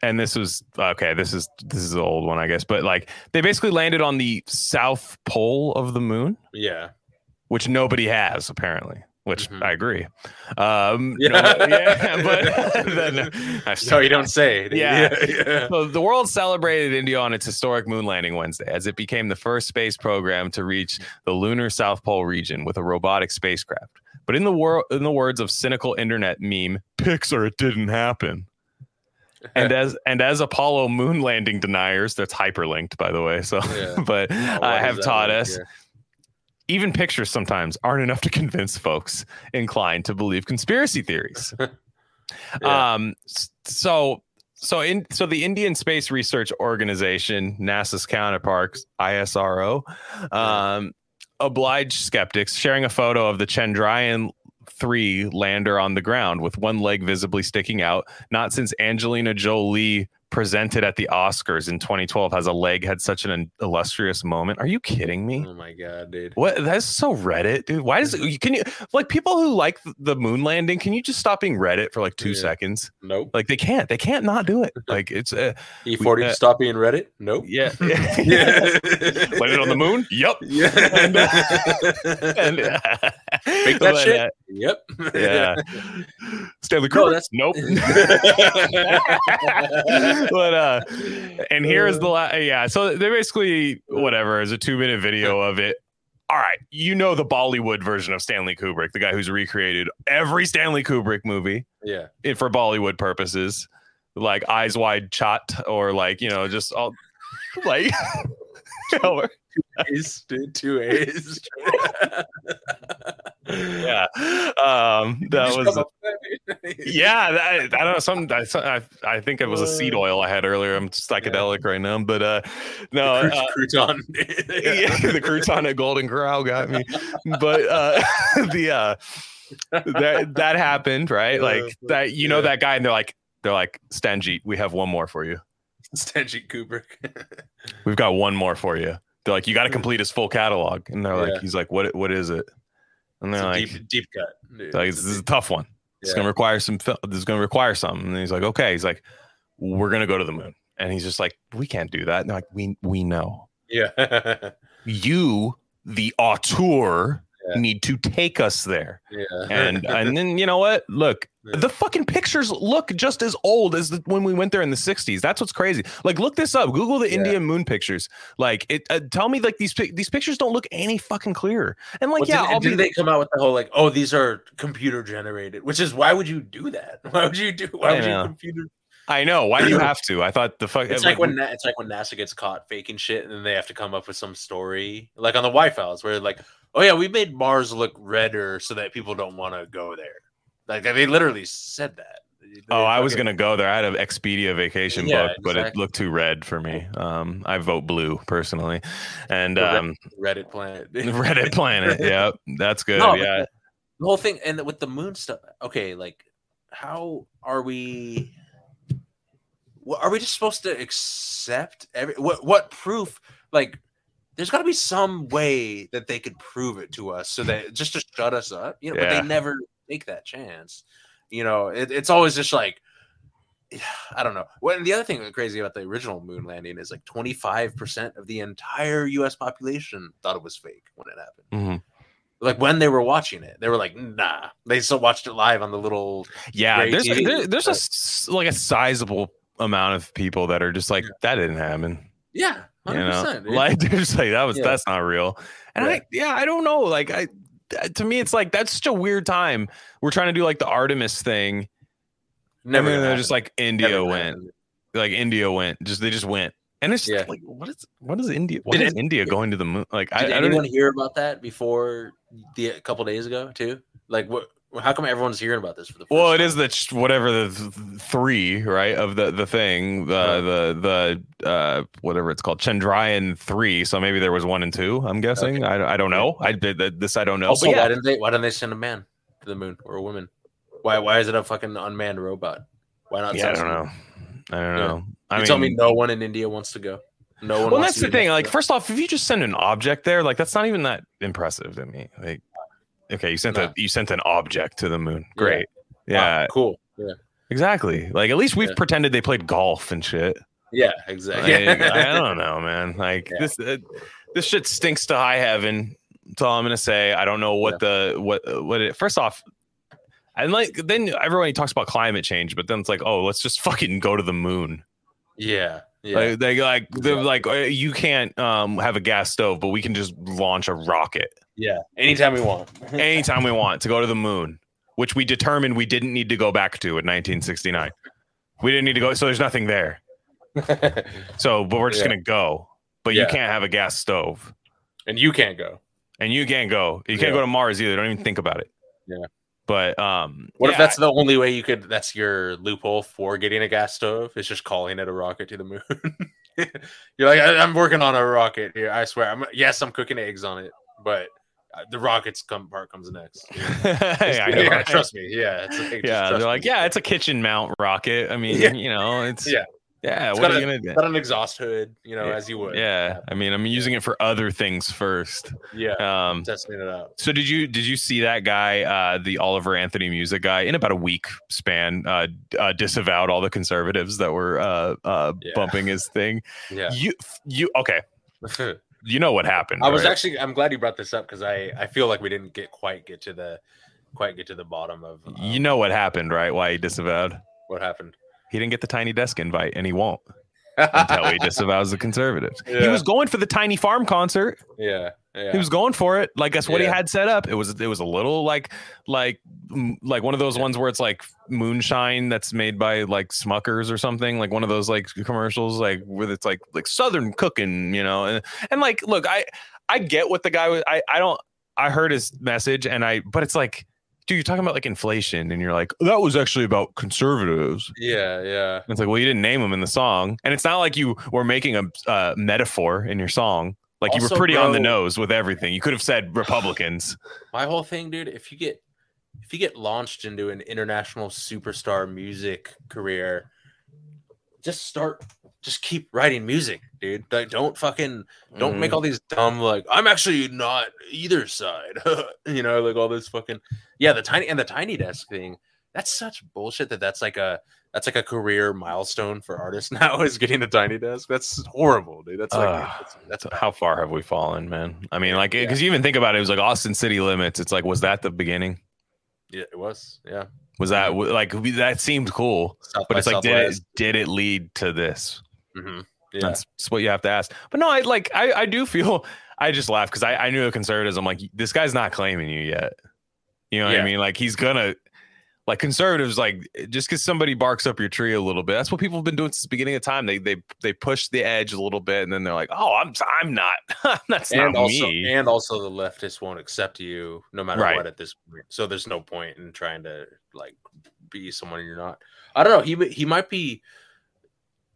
and this was okay. This is this is the old one, I guess. But like they basically landed on the south pole of the moon, yeah, which nobody has apparently. Which Mhm. I agree. Um, Yeah. no- yeah, but then I no, you don't say. Yeah. yeah. so the world celebrated India on its historic moon landing Wednesday as it became the first space program to reach the lunar South Pole region with a robotic spacecraft. But in the wor- in the words of cynical internet meme, Pixar, it didn't happen. And as and as Apollo moon landing deniers, that's hyperlinked by the way. So, Yeah. but Oh, uh, have taught like- us yeah. even pictures sometimes aren't enough to convince folks inclined to believe conspiracy theories. Yeah. Um so so in so the Indian Space Research Organization, NASA's counterparts, ISRO, um obliged skeptics sharing a photo of the Chandrayaan 3 lander on the ground with one leg visibly sticking out, not since Angelina Jolie presented at the Oscars in 2012 has a leg had such an illustrious moment. Are you kidding me? Oh my god, dude. What? That's so Reddit, dude. Why does it? Can you like people who like the moon landing? Can you just stop being Reddit for like two Yeah. seconds? Nope. Like they can't. They can't not do it. Like it's uh, E40 uh, stop being Reddit? Nope. yeah. Yeah. Landed on the moon. Yep. Yeah. And, uh, and uh, Fake that but, shit? uh, yep. yeah. Stanley No, Kubrick. that's- nope. But uh, and here's the last. yeah. So they basically whatever is a two minute video of it. All right, you know the Bollywood version of Stanley Kubrick, the guy who's recreated every Stanley Kubrick movie yeah. it, for Bollywood purposes, like Eyes Wide Shut or like you know just all like. Or- A's, dude, two A's. yeah, um, that was come up with that. yeah that, i don't know something I, I, I think it was a seed oil i had earlier i'm psychedelic right now but uh no Cru- uh, crouton. yeah, the crouton at golden corral got me but uh the uh that that happened right Uh, like that you know yeah. that guy and they're like they're like stanjit we have one more for you Stanley Kubrick. we've got one more for you they're like you got to hmm. complete his full catalog and they're Yeah. like he's like what what is it and they're like deep, deep cut. dude. like this is a tough one. It's Yeah. gonna require some. This is gonna require something. And he's like, okay. He's like, we're gonna go to the moon. And he's just like, we can't do that. And they're like, we we know yeah. you, the auteur, Yeah. need to take us there. yeah. And and then you know what? Look, Yeah. the fucking pictures look just as old as the, when we went there in the '60s. That's what's crazy. Like, look this up. Google the. Indian moon pictures. Like, it. Uh, tell me, like these these pictures don't look any fucking clearer. And like, Well, yeah, didn't, I'll be they come out with the whole like, oh, these are computer generated? Which is why would you do that? Why would you do? Why would you computer? I know. Why do you have to? I thought the fuck. It's like when it's like when NASA gets caught faking shit, and then they have to come up with some story, like on the Why Files, where like, oh yeah, we made Mars look redder so that people don't want to go there. Like they literally said that. Oh, I was gonna go there. I had an Expedia vacation Yeah, booked, but it looked too red for me. Um, I vote blue personally, and um, Reddit planet. Reddit planet. Yeah, that's good. No, yeah, the whole thing and with the moon stuff okay like how are we are we just supposed to accept every what what proof like there's got to be some way that they could prove it to us so that just to shut us up you know but they never take that chance you know it, it's always just like I don't know. Well, and the other thing that's crazy about the original moon landing is like 25% of the entire US population thought it was fake when it happened Mhm. like when they were watching it, they were like, "Nah." They still watched it live on the little. yeah. There's there, there's a like a sizable amount of people that are just like Yeah. that didn't happen. Yeah, You hundred know, like they're just like that was Yeah. that's not real. And Right. I yeah I don't know. Like I to me it's like that's such a weird time. We're trying to do like the Artemis thing, Never. and they're just like India Never went. happen. like India went. Just they just went, and it's Yeah. like what is what is India? What Did is it- India going to the moon? Like I, Did I don't. anyone hear about that before the a couple days ago too? Like, what? How come everyone's hearing about this for the? First Well, it time? is the whatever the th- th- three right of the the thing the Uh-huh. the the uh whatever it's called Chandrayaan three. So maybe there was one and two. I'm guessing. I, I don't know. I did this. I don't know. Also, but why yeah, didn't they? Why didn't they send a man to the moon or a woman? Why? Why is it a fucking unmanned robot? Why not? yeah, I don't know. I don't Yeah. know. I You mean, tell me no one in India wants to go. No one. well, that's the thing. Like, first off, if you just send an object there, like that's not even that impressive to me. Like, okay, you sent No. a you sent an object to the moon. Yeah. Great. Wow, Yeah, cool. Yeah, exactly. Like, at least we've Yeah. pretended they played golf and shit. yeah, Like, exactly. I don't know, man. Like Yeah. this, uh, this shit stinks to high heaven. That's all I'm gonna say. I don't know what the what what it. First off, and like then everybody talks about climate change, but then it's like, oh, let's just fucking go to the moon. yeah, yeah. Like they like they're Exactly. like uh, you can't um have a gas stove, but we can just launch a rocket Yeah, anytime we want. anytime we want to go to the moon, which we determined we didn't need to go back to in 1969. We didn't need to go, so there's nothing there. So, but we're just Yeah. gonna go. But you can't have a gas stove. and you can't go. and you can't go. You can't Yeah. go to Mars either. Don't even think about it. Yeah. But um, What if yeah, that's the only way you could? That's your loophole for getting a gas stove. It's just calling it a rocket to the moon. You're like, I, am working on a rocket here. I swear. I'm yes, I'm cooking eggs on it, but the rockets come part comes next. I know, yeah, right? trust me. Yeah, it's like, Yeah, they're like, me. yeah, it's a kitchen mount rocket. I mean, Yeah. you know, it's Yeah. yeah. It's what are you gonna do? Got an exhaust hood, you know, Yeah, as you would. Yeah, I mean, I'm using it for other things first. yeah. Um, Testing it out. so did you did you see that guy, uh, the Oliver Anthony music guy, in about a week span, uh, uh disavowed all the conservatives that were uh, uh Yeah. bumping his thing? Yeah. You you okay? You know what happened? I was right? actually. I'm glad you brought this up because I I feel like we didn't get quite get to the quite get to the bottom of um, You know what happened, right? Why he disavowed? what happened. He didn't get the tiny desk invite, and he won't until he disavows the conservatives. He was going for the tiny farm concert. yeah, yeah. He was going for it. Like that's what he had set up. It was it was a little like like like one of those ones where it's like moonshine that's made by like Smuckers or something. Like one of those like commercials like where it's like like Southern cooking, you know. And and like look, I I get what the guy was. I I don't. I heard his message and I, but it's like. Dude, you're talking about like inflation, and you're like, that was actually about conservatives. yeah, yeah. It's like, well, you didn't name them in the song, and it's not like you were making a uh, metaphor in your song. Like you were pretty on the nose with everything. You could have said Republicans. My whole thing, dude. If you get if you get launched into an international superstar music career, just start. Just keep writing music, dude. Like, don't fucking don't make mm-hmm. all these dumb like I'm actually not either side. you know, like all this fucking yeah. The tiny and the tiny desk thing. That's such bullshit. That that's like a that's like a career milestone for artists now is getting a tiny desk. That's horrible, dude. That's like Ugh. that's, that's how far have we fallen, man? I mean, like, Yeah. because you even think about it, it was like Austin City Limits. It's like, was that the beginning? yeah, it was. Yeah, Was that like that seemed cool? South But it's like, did it, did it lead to this? Mhm. Yeah. That's, that's what you have to ask. But no, I like, I, I do feel, I just laugh because I, I knew the conservatives. I'm like, this guy's not claiming you yet. You know what I mean? Like, he's gonna, like conservatives like just because somebody barks up your tree a little bit that's what people have been doing since the beginning of time they they they push the edge a little bit and then they're like oh i'm i'm not that's and not also me and also the leftists won't accept you no matter Right. what at this point. So there's no point in trying to like be someone you're not. I don't know. He he might be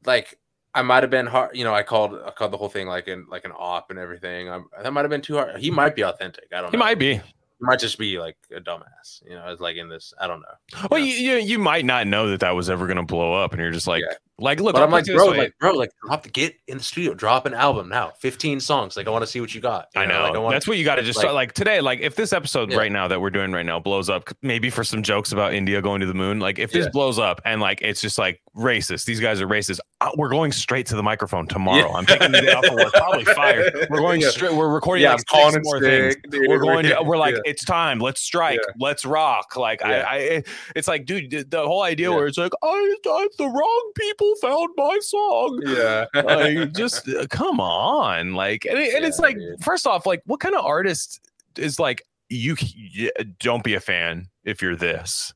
like I might have been hard. You know, I called I called the whole thing like an like an op and everything. i that might have been too hard. He might be authentic. I don't know. he know. might be might just be like a dumbass. You know, it's like in this. I don't know. well Yeah. you, you you might not know that that was ever going to blow up and you're just like Yeah. like look But I'm like, bro, like, bro, like, drop the get in the studio, drop an album now, 15 songs. Like, I want to see what you got. You I know. Like, I want That's what you got to just like- start. Like today, like if this episode Yeah. right now that we're doing right now blows up, maybe for some jokes about India going to the moon. Like if this Yeah. blows up and like it's just like racist, these guys are racist. Uh, we're going straight to the microphone tomorrow. Yeah. I'm taking the day off of work, probably fired. We're going Yeah. straight. We're recording Yeah, like six more things. dude. We're going. To, we're like, Yeah. it's time. Let's strike. Let's rock. Like. I, I, it's like, dude, the- whole idea where it's like, I, I, the wrong people found my song yeah. like just uh, come on like and, it- and it's like dude. first off like what kind of artist is like you y- don't be a fan if you're this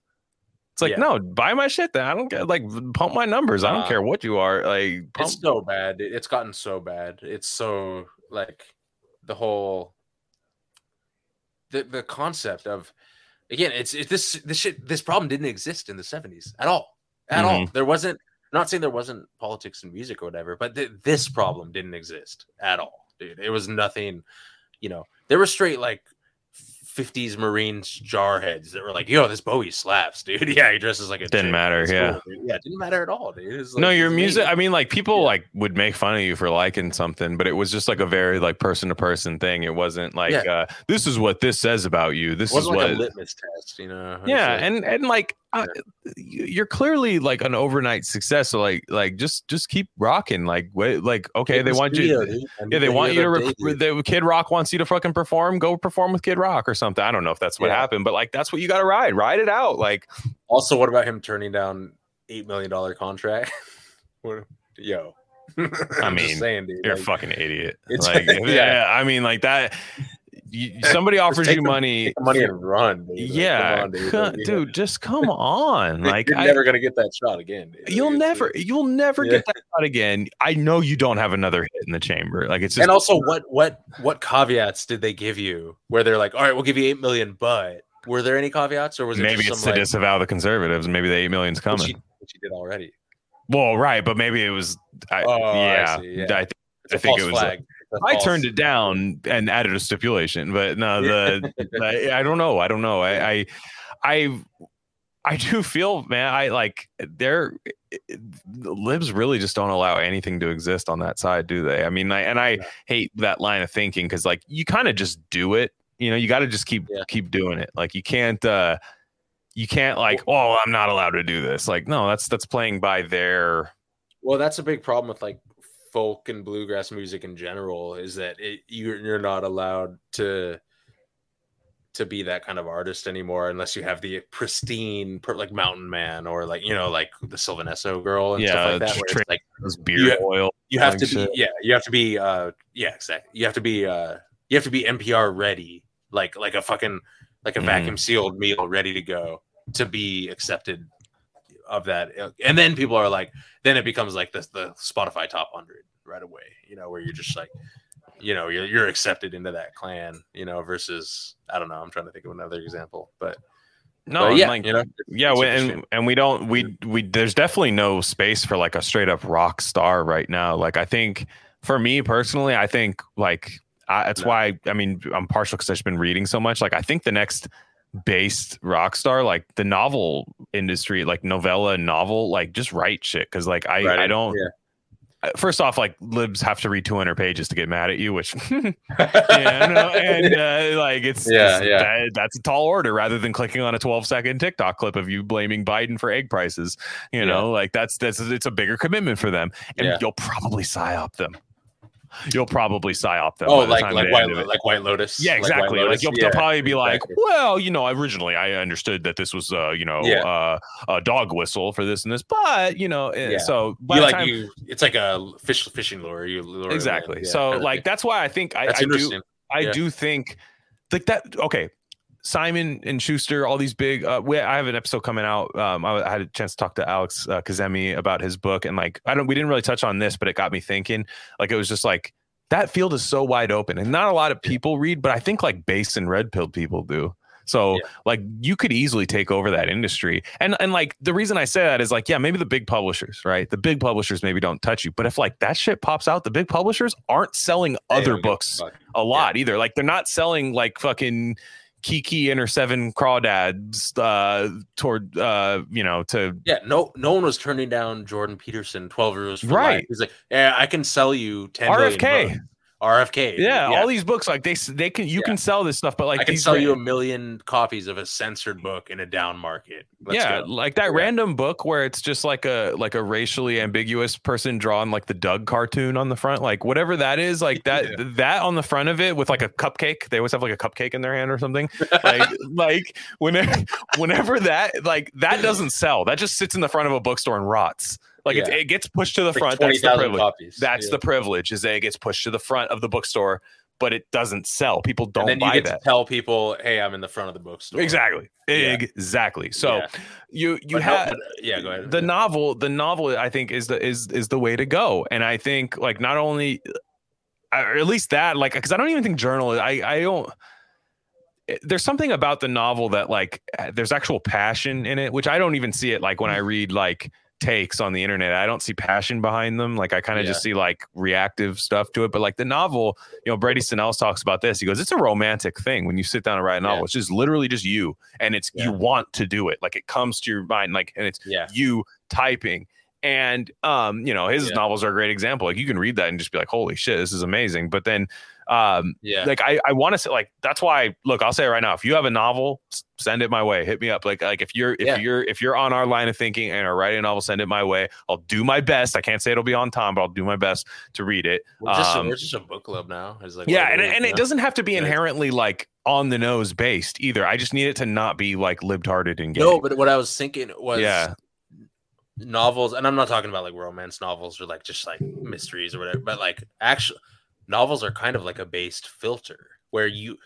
it's like Yeah. no buy my shit then i don't get like pump my numbers i don't Uh, care what you are like pump, it's so bad. It's gotten so bad. It's so like the whole the the concept of again. It's it, this this shit. This problem didn't exist in the seventies at all. At all. Mm-hmm. There wasn't. I'm not saying there wasn't politics and music or whatever, but th- this problem didn't exist at all, dude. It was nothing. You know, there were straight like. 50s Marines jarheads that were like, yo, this Bowie slaps, dude. Yeah, he dresses like a Didn't chick. matter, yeah. dude. yeah, it didn't matter at all, dude. Was no like- your music amazing. i mean like people Yeah. like would make fun of you for liking something but it was just like a very like person to person thing it wasn't like uh this is what this says about you this is what like a litmus test, you know. Yeah like- and and like uh, you- you're clearly like an overnight success so like like just just keep rocking like wait like okay they want studio, you dude. Yeah they the want you to rec- the kid rock wants you to fucking perform go perform with kid rock or something i don't know if that's what Yeah. happened but like that's what you got to ride ride it out like Also, what about him turning down eight million dollar contract? What- Yo, I'm mean, saying, dude. you're a fucking idiot like yeah. yeah i mean like that you, somebody offers you the- money money and run, dude. Yeah on, dude. Like, you know, dude just come on like you're I- never gonna get that shot again. Dude. You'll never, you'll never Yeah. get that shot again. I know you don't have another hit in the chamber. Like it's just, And also, what what what caveats did they give you? Where they're like, all right, we'll give you eight million, but were there any caveats, or was it maybe it's some, to like, disavow the conservatives. Maybe the eight million's which coming. you, which you did already? well, right, but maybe it was. I, Oh, I yeah, see, yeah. I, th- I think it was flag. I false- turned it down and added a stipulation, but no, the I, I don't know. I don't know. I, I, I, I do feel, man. I like they're libs really just don't allow anything to exist on that side, do they? I mean, I, and I No. hate that line of thinking because like you kind of just do it. You know, you got to just keep Yeah. keep doing it. Like you can't. uh you can't like, oh, I'm not allowed to do this. Like, no, that's that's playing by their Well, that's a big problem with like folk and bluegrass music in general is that it, you're you're not allowed to to be that kind of artist anymore unless you have the pristine like mountain man or like you know like the Sylvan Esso girl and Yeah, stuff like that tra- it's like those beard You- oil. you have to be shit. yeah you have to be uh yeah exactly you have to be uh you have to be NPR ready like like a fucking like a Mhm. vacuum sealed meal ready to go to be accepted of that and then people are like then it becomes like the, the Spotify top 100 right away you know where you're just like you know you're, you're accepted into that clan you know versus I don't know I'm trying to think of another example but No, but yeah like, you know yeah, we, and and we don't we we there's definitely no space for like a straight up rock star right now. Like I think for me personally, I think like I, that's No. why I mean I'm partial because I've been reading so much. Like I think the next based rock star, like the novel industry, like novella novel, like just write shit because like I Right, I don't. yeah. First off, like libs have to read 200 pages to get mad at you, which yeah, no, and uh, like it's Yeah, it's- yeah. that- that's a tall order rather than clicking on a 12 second TikTok clip of you blaming Biden for egg prices. You Yeah. know, like that's that's it's a bigger commitment for them, and Yeah. you'll probably psyop them. You'll probably psyop them. oh like time like white like White Lotus Yeah, exactly. Like, Lotus? you'll, Yeah, they'll probably be like, "Well, you know, originally I understood that this was, uh, you know, Yeah. uh, a dog whistle for this and this, but you know, eh, Yeah. so by you like time- you it's like a fish fishing lure you lure exactly. so like that's why I think I, I do I do think like that. Okay, Simon and Schuster, all these big. Uh, we, I have an episode coming out. Um, I, I had a chance to talk to Alex uh, Kazemi about his book, and like I don't, we didn't really touch on this, but it got me thinking. Like it was just like that field is so wide open, and not a lot of people read, but I think like base and red pill people do. So Yeah. like you could easily take over that industry. And and like the reason I say that is like, yeah, maybe the big publishers, right? The big publishers maybe don't touch you. But if like that shit pops out, the big publishers aren't selling other books a lot either. Like they're not selling like fucking Kiki and her seven crawdads uh toward uh you know to Yeah, no, no one was turning down Jordan Peterson, twelve years Right. life. He's like, yeah, I can sell you ten RFK. Books." RFK. yeah, all these books like they they can you Yeah. can sell this stuff but like I can these sell ra- you a million copies of a censored book in a down market. Let's yeah, go. like that Yeah. random book where it's just like a like a racially ambiguous person drawing like the Doug cartoon on the front, like whatever that is, like that Yeah. that on the front of it with like a cupcake. They always have like a cupcake in their hand or something. Like like whenever whenever that like that doesn't sell. That just sits in the front of a bookstore and rots. Like it, Yeah. it gets pushed to the Like front. twenty That's the privilege. copies. That's Yeah. the privilege is that it gets pushed to the front of the bookstore, but it doesn't sell. People don't and then you buy get that. to tell people, "Hey, I'm in the front of the bookstore." Exactly. Yeah. Exactly. So you you But no- have but, yeah, go ahead. the novel the novel i think is the is is the way to go and i think like not only uh, or at least that like because i don't even think journal i i don't there's something about the novel that like uh, there's actual passion in it which i don't even see it like when i read like takes on the internet. I don't see passion behind them. Like i kind of just see like reactive stuff to it. But like the novel you know Bret Easton Ellis talks about this. He goes it's a romantic thing when you sit down and write a novel. Yeah. it's just literally just you and it's Yeah. you want to do it. Like it comes to your mind like and it's yeah, you typing. And um you know his Yeah. novels are a great example. Like you can read that and just be like holy shit this is amazing. But then um yeah. like i i want to say like that's why look i'll say it right now if you have a novel send it my way hit me up like like if you're if Yeah. you're if you're on our line of thinking and are writing a novel send it my way i'll do my best i can't say it'll be on time but i'll do my best to read it we're, just, um, we're just a book club now. Is like yeah and, and it doesn't have to be inherently like on the nose based either i just need it to not be like libtarded and gay No, but what I was thinking was Yeah. novels, and I'm not talking about like romance novels or like just like mysteries or whatever, but like actual novels are kind of like a based filter where you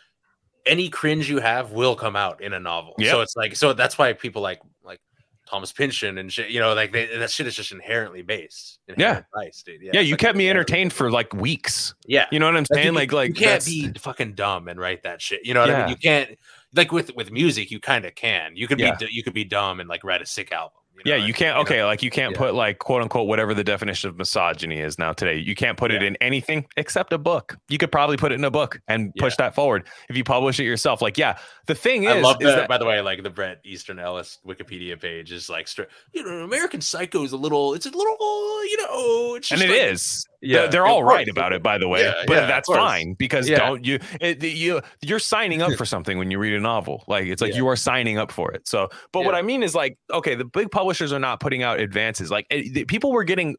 any cringe you have will come out in a novel. Yep. So it's like so that's why people like like Thomas Pynchon and shit, you know, like they, that shit is just inherently based. Inherent Nice, dude. yeah, it's you like kept me entertained for like weeks Yeah. you know what i'm Like, saying you, like like you can't be fucking dumb and write that shit. You know what I mean? You can't like with with music. You kind of can. You could Yeah. be you could be dumb and like write a sick album. Know yeah you can't know? okay like you can't Yeah. put like quote unquote whatever the definition of misogyny is now today you can't put it in anything except a book you could probably put it in a book and Yeah. push that forward if you publish it yourself like yeah the thing is, I love is that, that By the way, like the Bret Easton Ellis Wikipedia page is like, you know, American Psycho is a little, it's a little, you know, it's and it like- is Yeah, they're, all right about it by the way Yeah, but yeah, that's fine because Yeah. don't you eh, it, you you're signing up for something when you read a novel. Like it's like you are signing up for it. So but what i mean is like okay the big publishers are not putting out advances. Like it, the- people were getting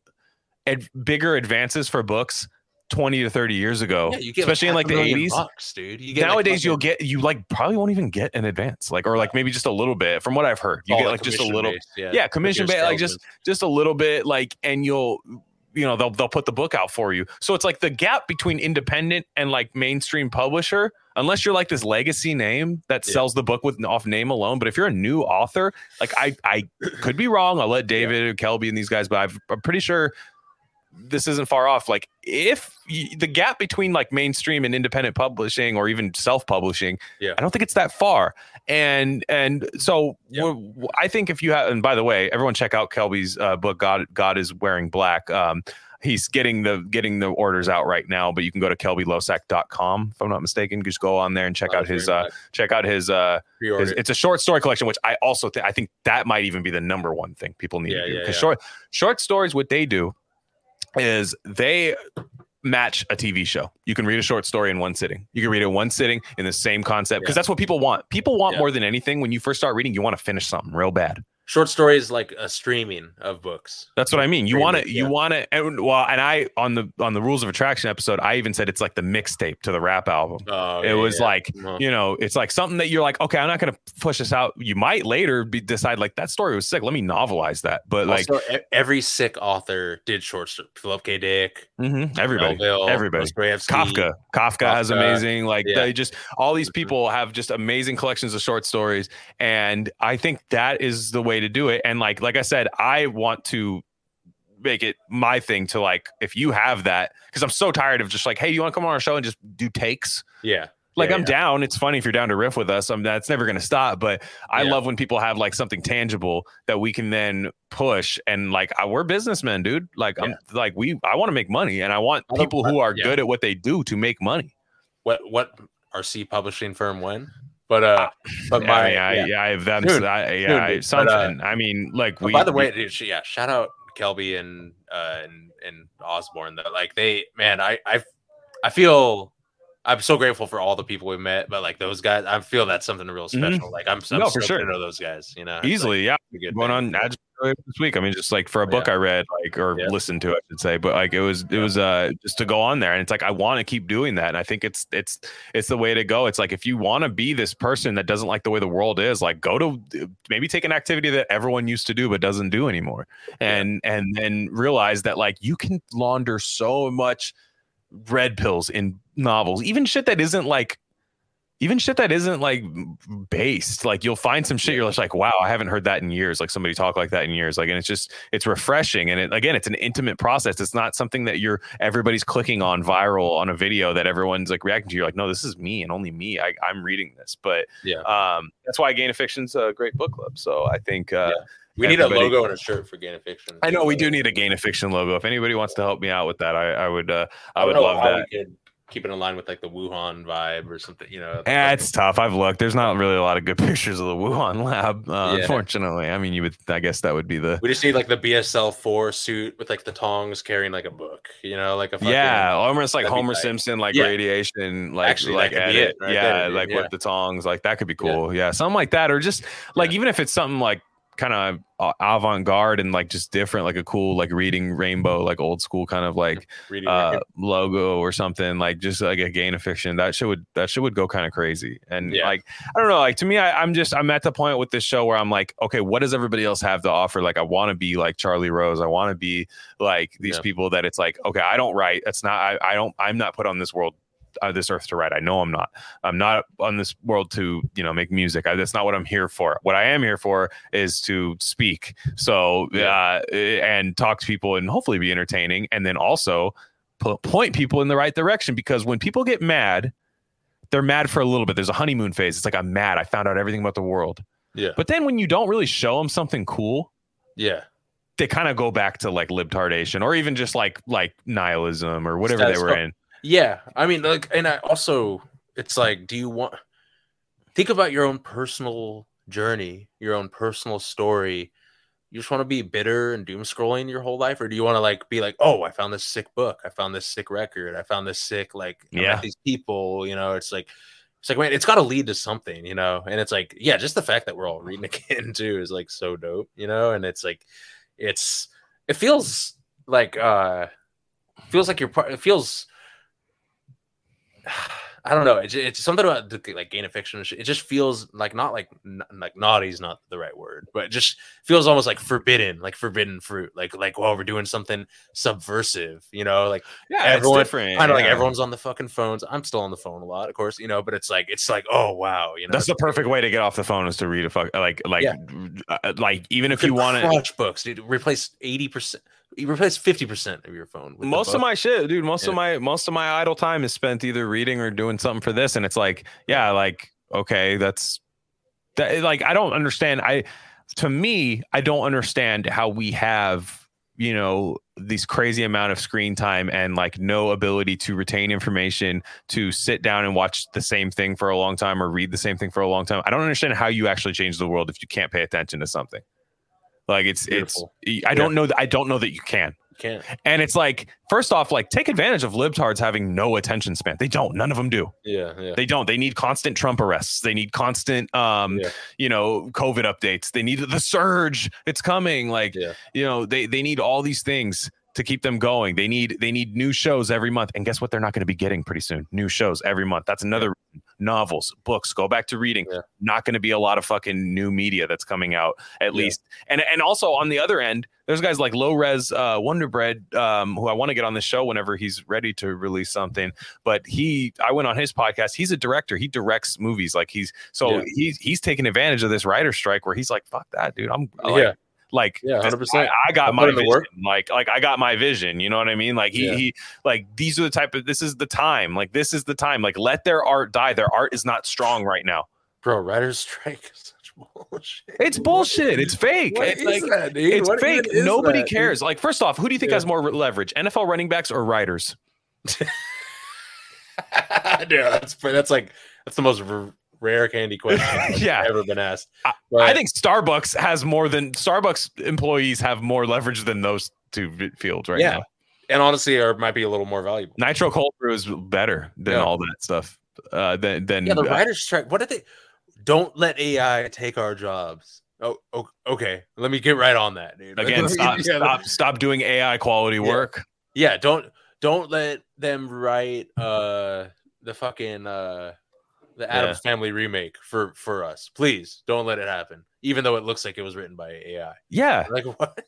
ad- bigger advances for books 20 to 30 years ago Yeah, especially in like the 80s bucks, dude. You like, nowadays you'll get you like probably won't even get an advance like or like maybe just a little bit from what i've heard. You all, get like just a little based, yeah, yeah commission Like ba- like just just a little bit like and you'll you know they'll they'll put the book out for you. So it's like the gap between independent and like mainstream publisher unless you're like this legacy name that Yeah. sells the book with off name alone but if you're a new author like i i could be wrong. I'll let david or kelby and these guys but I've, i'm pretty sure this isn't far off. Like if y- the gap between like mainstream and independent publishing or even self-publishing Yeah. i don't think it's that far. And and so Yeah. i think if you have and by the way everyone check out kelby's uh, book god god is wearing black. Um he's getting the getting the orders out right now but you can go to kelbylosack.com if i'm not mistaken. Just go on there and check out his uh check out his uh his, it's a short story collection which i also think i think that might even be the number one thing people need Yeah, to do. yeah, because yeah. short short stories what they do is they match a TV show. You can read a short story in one sitting. You can read it in one sitting in the same concept because Yeah. that's what people want. People want Yeah. more than anything when you first start reading, you want to finish something real bad. Short stories like a streaming of books. That's what I mean. You want to, you yeah. want to, and well, and I on the on the rules of attraction episode, I even said it's like the mixtape to the rap album. Oh, it yeah, was yeah. like Uh-huh. you know, it's like something that you're like, okay, I'm not gonna push this out. You might later be decide like that story was sick. Let me novelize that. But like also, e- every sick author did short stories. Philip K. Dick, mhm, everybody, Melville, everybody. Dostoevsky. Kafka. Kafka has amazing, like they just all these Mhm. people have just amazing collections of short stories, and I think that is the way to do it. And like like I said, I want to make it my thing to like if you have that because I'm so tired of just like hey you want to come on our show and just do takes. Yeah, Like Yeah, I'm yeah. down. It's funny if you're down to riff with us. I'm that's never gonna stop. But I Yeah. love when people have like something tangible that we can then push and like I, we're businessmen, dude. Like I'm like we I want to make money and I want people who are good at what they do to make money. What what RC publishing firm when? But uh, but I my mean, I, yeah. yeah, I have them. Soon. I, yeah, I, dude. But, something. I mean, like we. by the way, dude, yeah, shout out Kelby and uh and, and Osborne that like they man, I I I feel I'm so grateful for all the people we met, but like those guys, I feel that's something real Mhm. special. Like I'm, I'm No, for sure. to know those guys. You know, It's, like, easily, yeah. Going on this week. I mean, just like for a book I read, like or Yeah. listened to, I should say. But like it was, it Yeah. was uh just to go on there, and it's like I want to keep doing that, and I think it's it's it's the way to go. It's like if you want to be this person that doesn't like the way the world is, like go to maybe take an activity that everyone used to do but doesn't do anymore, and and then realize that like you can launder so much red pills in novels, even shit that isn't like even shit that isn't like based. Like you'll find some shit you're just like wow i haven't heard that in years. Like somebody talk like that in years. Like and it's just it's refreshing. And it again it's an intimate process. It's not something that you're everybody's clicking on viral on a video that everyone's like reacting to. You're like no this is me and only me. I, i'm reading this. But Yeah. um that's why gain of fiction's a great book club. So i think uh Yeah. We need a logo and a shirt for Gain of Fiction. i know we do need a gain of fiction logo if anybody wants to help me out with that i, I would uh i don't would love that keep it in line with like the Wuhan vibe or something. You know, Yeah, it's tough. I've looked. There's not really a lot of good pictures of the Wuhan lab, uh, Yeah. unfortunately. I mean, you would. I guess that would be the. we just need like the BSL four suit with like the tongs carrying like a book. You know, like a fucking, Yeah, almost like Homer tight. Simpson, like Yeah. radiation, like Actually, like edit. it right yeah, like Yeah. with the tongs, like that could be cool. Yeah, something like that, or just like even if it's something like kind of uh, avant-garde and like just different, like a cool like reading rainbow, like old school kind of like uh logo or something like just like a gain of fiction. That shit would that shit would go kind of crazy. And Yeah. like i don't know like to me I, i'm just i'm at the point with this show where i'm like okay what does everybody else have to offer? Like i want to be like charlie rose. I want to be like these Yeah. people that it's like okay i don't write. That's not i, I don't i'm not put on this world uh, this earth to write. I know i'm not. I'm not on this world to you know make music. I, that's not what i'm here for. What i am here for is to speak. So uh and talk to people and hopefully be entertaining and then also po- point people in the right direction because when people get mad they're mad for a little bit. There's a honeymoon phase. It's like i'm mad. I found out everything about the world. Yeah, but then when you don't really show them something cool yeah. they kind of go back to like libtardation or even just like like nihilism or whatever Status they were quo. in Yeah, I mean, like, and I also, it's like, do you want? Think about your own personal journey, your own personal story. You just want to be bitter and doom scrolling your whole life, or do you want to like be like, oh, I found this sick book, I found this sick record, I found this sick like, Yeah. these people. You know, it's like, it's like, man, it's got to lead to something, you know. And it's like, yeah, just the fact that we're all reading again too is like so dope, you know. And it's like, it's, it feels like, uh feels like you're part. It feels. I don't know. It's, it's something about the, like gain of fiction. It just feels like not like like naughty is not the right word, but it just feels almost like forbidden, like forbidden fruit. Like like well, we're doing something subversive, you know? Like yeah Everyone- kind of like everyone's on the fucking phones. I'm still on the phone a lot, of course, you know. But it's like it's like oh wow, you know. that's the perfect way to get off the phone is to read a fuck like like Yeah. uh, like even if you want to crotch books, dude. Replace eighty percent. You replace fifty percent of your phone. With most of my shit dude. Most Yeah. of my most of my idle time is spent either reading or doing something for this. And it's like yeah like okay that's that like i don't understand. I to me i don't understand how we have you know these crazy amount of screen time and like no ability to retain information to sit down and watch the same thing for a long time or read the same thing for a long time. I don't understand how you actually change the world if you can't pay attention to something like it's Beautiful. it's i don't know that i don't know that you can Can't. And it's like, first off, like take advantage of libtards having no attention span. They don't. None of them do. Yeah, yeah. They don't. They need constant Trump arrests. They need constant, um, Yeah. you know, COVID updates. They need the surge. It's coming. Like, Yeah. you know, they they need all these things to keep them going. They need they need new shows every month. And guess what? They're not going to be getting pretty soon. New shows every month. That's another novels, books. Go back to reading. Yeah. Not going to be a lot of fucking new media that's coming out at Yeah. least. And and also on the other end, there's guys like Low Res uh, Wonder Bread, um, who I want to get on the show whenever he's ready to release something. But he, I went on his podcast. He's a director. He directs movies. Like he's so Yeah. he's he's taking advantage of this writer strike where he's like, fuck that, dude. I'm like, yeah, like Yeah, 100%. I, I got I'll my put in the vision. Like like I got my vision. You know what I mean? Like he Yeah. he like these are the type of this is the time. Like this is the time. Like let their art die. Their art is not strong right now. bro. Writers strike is such bullshit. It's bullshit. It's fake. What it's is like that, dude? it's What fake. Nobody that, dude? cares. Like first off, who do you think Yeah. has more leverage? NFL running backs or writers? Dude, that's that's like that's the most rare candy question Yeah. ever been asked. I- But- I think Starbucks has more than Starbucks employees have more leverage than those two fields right Yeah. now. and honestly, or might be a little more valuable. Nitro cold brew is better than Yeah. all that stuff. Uh, than than Yeah, the uh, writers strike. What did they? Don't let AI take our jobs. Oh, okay. Let me get right on that, dude. again. Stop, yeah, stop, stop doing AI quality Yeah. work. Yeah, don't don't let them write uh the fucking uh the Addams Family remake for for us. Please don't let it happen. Even though it looks like it was written by AI. Yeah, Like what?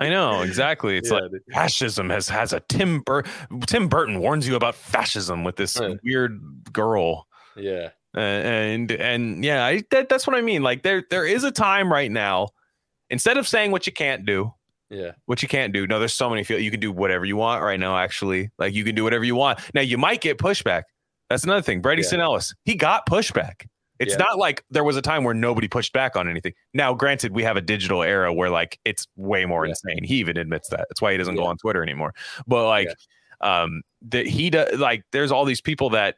I know exactly. It's Yeah, like dude. fascism has has a Tim Bur- Tim Burton warns you about fascism with this Yeah. weird girl. yeah. Uh, and and yeah, I, that, that's what I mean. Like there there is a time right now. Instead of saying what you can't do, Yeah. what you can't do. No, there's so many fields you can do whatever you want right now. Actually, like you can do whatever you want. Now you might get pushback. That's another thing. Bret Yeah. Easton Ellis, he got pushback. It's Yeah. not like there was a time where nobody pushed back on anything. Now, granted, we have a digital era where like it's way more Yeah. insane. He even admits that. That's why he doesn't go on Twitter anymore. But like, um, that he does like there's all these people that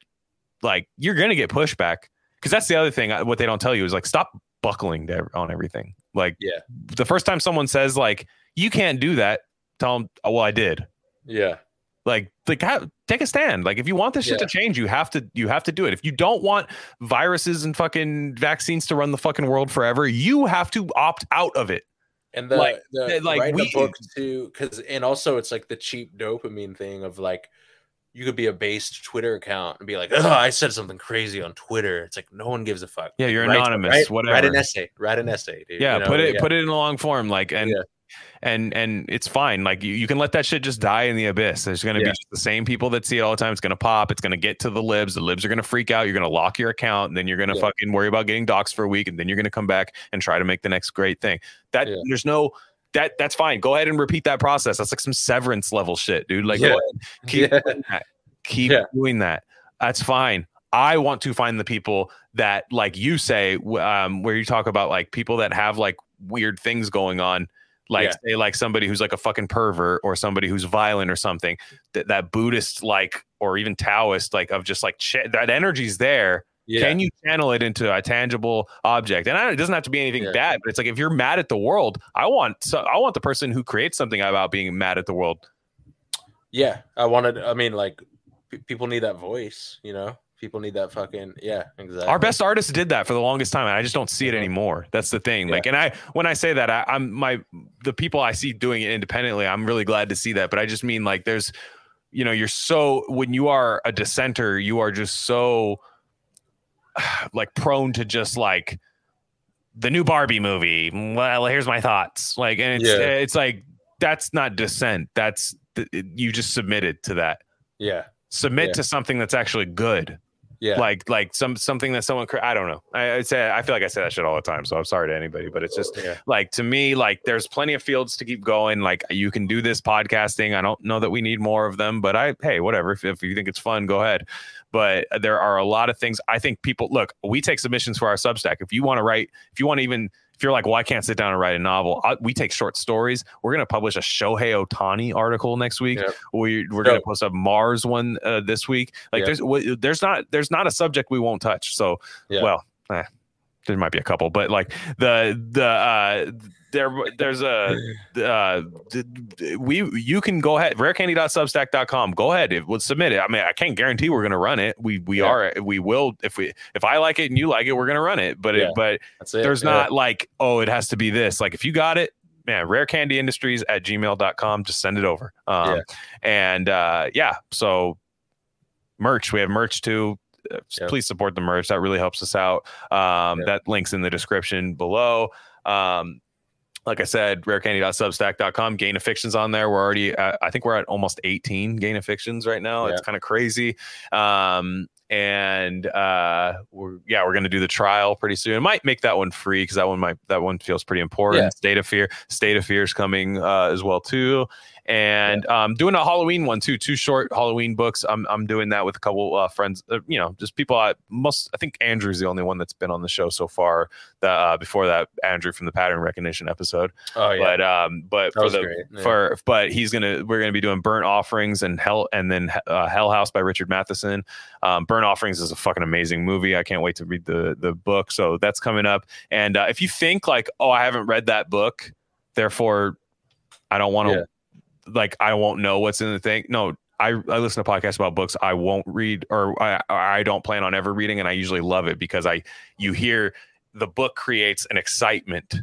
like you're gonna get pushback because that's the other thing. uh, What they don't tell you is like stop buckling to, on everything. Like, Yeah. the first time someone says like you can't do that, tell them, oh, well, I did. Yeah. Like, like have, take a stand. Like, if you want this shit Yeah. to change, you have to you have to do it. If you don't want viruses and fucking vaccines to run the fucking world forever, you have to opt out of it. And the Like- the they- like, write we- the book too, because and also it's like the cheap dopamine thing of like you could be a based Twitter account and be like, oh, I said something crazy on Twitter. It's like no one gives a fuck. Yeah, you're Write- anonymous, write, whatever. Write an essay. Write an essay, dude. yeah you know? put it Yeah. put it in a long form like and Yeah. And and it's fine. Like you, you can let that shit just die in the abyss. There's going to Yeah. be the same people that see it all the time. It's going to pop. It's going to get to the libs. The libs are going to freak out. You're going to lock your account and then you're going to Yeah. fucking worry about getting docs for a week and then you're going to come back and try to make the next great thing. That Yeah. there's no that that's fine. Go ahead and repeat that process. That's like some severance level shit dude. Like go ahead, keep doing that. Keep doing that. That's fine. I want to find the people that, like you say, um, where you talk about like people that have like weird things going on, like Yeah. say like somebody who's like a fucking pervert or somebody who's violent or something. That that Buddhist like or even Taoist like of just like ch- that energy's there. Yeah. Can you channel it into a tangible object? And I, it doesn't have to be anything Yeah. bad, but it's like if you're mad at the world, I want so I want the person who creates something about being mad at the world. yeah. I wanted. I mean, like p- people need that voice. You know, people need that fucking. Yeah. Exactly. Our best artists did that for the longest time, and I just don't see it anymore. That's the thing. Yeah. Like, and I when I say that, I, I'm my the people I see doing it independently. I'm really glad to see that. But I just mean like, there's, you know, you're so when you are a dissenter, you are just so like prone to just like the new Barbie movie. Well, here's my thoughts. Like, and it's Yeah. it's like that's not dissent. That's you just submitted to that. Yeah. Submit Yeah. to something that's actually good Yeah. like like some something that someone I don't know. I, I say I feel like I say that shit all the time, so I'm sorry to anybody, but it's just yeah. like to me, like there's plenty of fields to keep going. Like you can do this podcasting. I don't know that we need more of them, but I hey whatever. If, if you think it's fun, go ahead. But there are a lot of things. I think people look. We take submissions for our Substack. If you want to write, if you want to even if you're like, well, I can't sit down and write a novel. I, we take short stories. We're gonna publish a Shohei Ohtani article next week. Yep. We, we're gonna post a Mars one uh, this week. Like Yeah. there's w- there's not there's not a subject we won't touch. So well, eh, there might be a couple, but like the the uh, there there's a uh we you can go ahead rarecandy.substack.com go ahead it would submit it. I mean i can't guarantee we're going to run it. We we Yeah. are we will if we if i like it and you like it we're going to run it. But Yeah. it but it. there's Yeah. not like oh it has to be this. Like if you got it man rare candy industries at gmail.com just send it over. Um and uh yeah so merch we have merch too. Uh, please support the merch. That really helps us out. Um that links in the description below. Um like I said, rarecandy.substack.com. Gain of Fiction's on there. We're already, at, I think we're at almost 18 Gain of Fictions right now. It's kind of crazy. Um, and uh, we're, yeah, we're going to do the trial pretty soon. I might make that one free because that one might, that one feels pretty important. Yeah. State of Fear, State of Fear is coming uh, as well too. And um, doing a Halloween one too, two short Halloween books. I'm, I'm doing that with a couple uh, friends, uh, you know, just people I most, I think Andrew's the only one that's been on the show so far. That uh, before that, Andrew from the pattern recognition episode Oh yeah. but um but That for the yeah. for but he's gonna we're gonna be doing burnt offerings and hell and then uh, hell house by richard matheson um burnt offerings is a fucking amazing movie i can't wait to read the the book so that's coming up and uh, if you think like oh i haven't read that book therefore i don't want to Yeah. Like i won't know what's in the thing no I, I listen to podcasts about books I won't read or I, I don't plan on ever reading and I usually love it because I you hear the book creates an excitement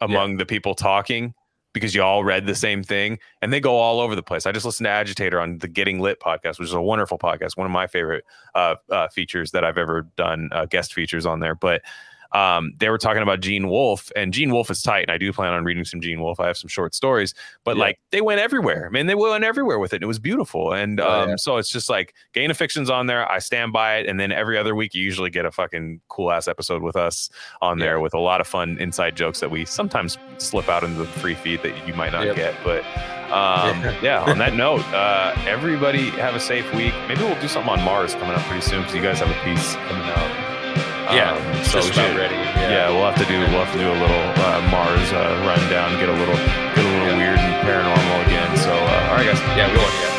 among the people talking because you all read the same thing and they go all over the place. I just listened to Agitator on the Getting Lit podcast, which is a wonderful podcast, one of my favorite uh, uh, features that I've ever done, uh, guest features on there. But um, they were talking about Gene Wolfe, and Gene Wolfe is tight, and I do plan on reading some Gene Wolfe. I have some short stories, but Yeah. like they went everywhere. I mean, they went everywhere with it. And it was beautiful, and Oh, um, yeah. so it's just like Gain of Fiction's on there. I stand by it, and then every other week you usually get a fucking cool ass episode with us on there Yeah. with a lot of fun inside jokes that we sometimes slip out into the free feed that you might not Yep. get. But um, yeah, on that note, uh, everybody have a safe week. Maybe we'll do something on Mars coming up pretty soon because you guys have a piece coming out. Yeah. Um, so just about should- ready. yeah. we'll have to do we'll have to do a little uh, Mars uh, rundown, get a little get a little Yeah. weird and paranormal again. So uh, all right, guys, Yeah. We want. Yeah.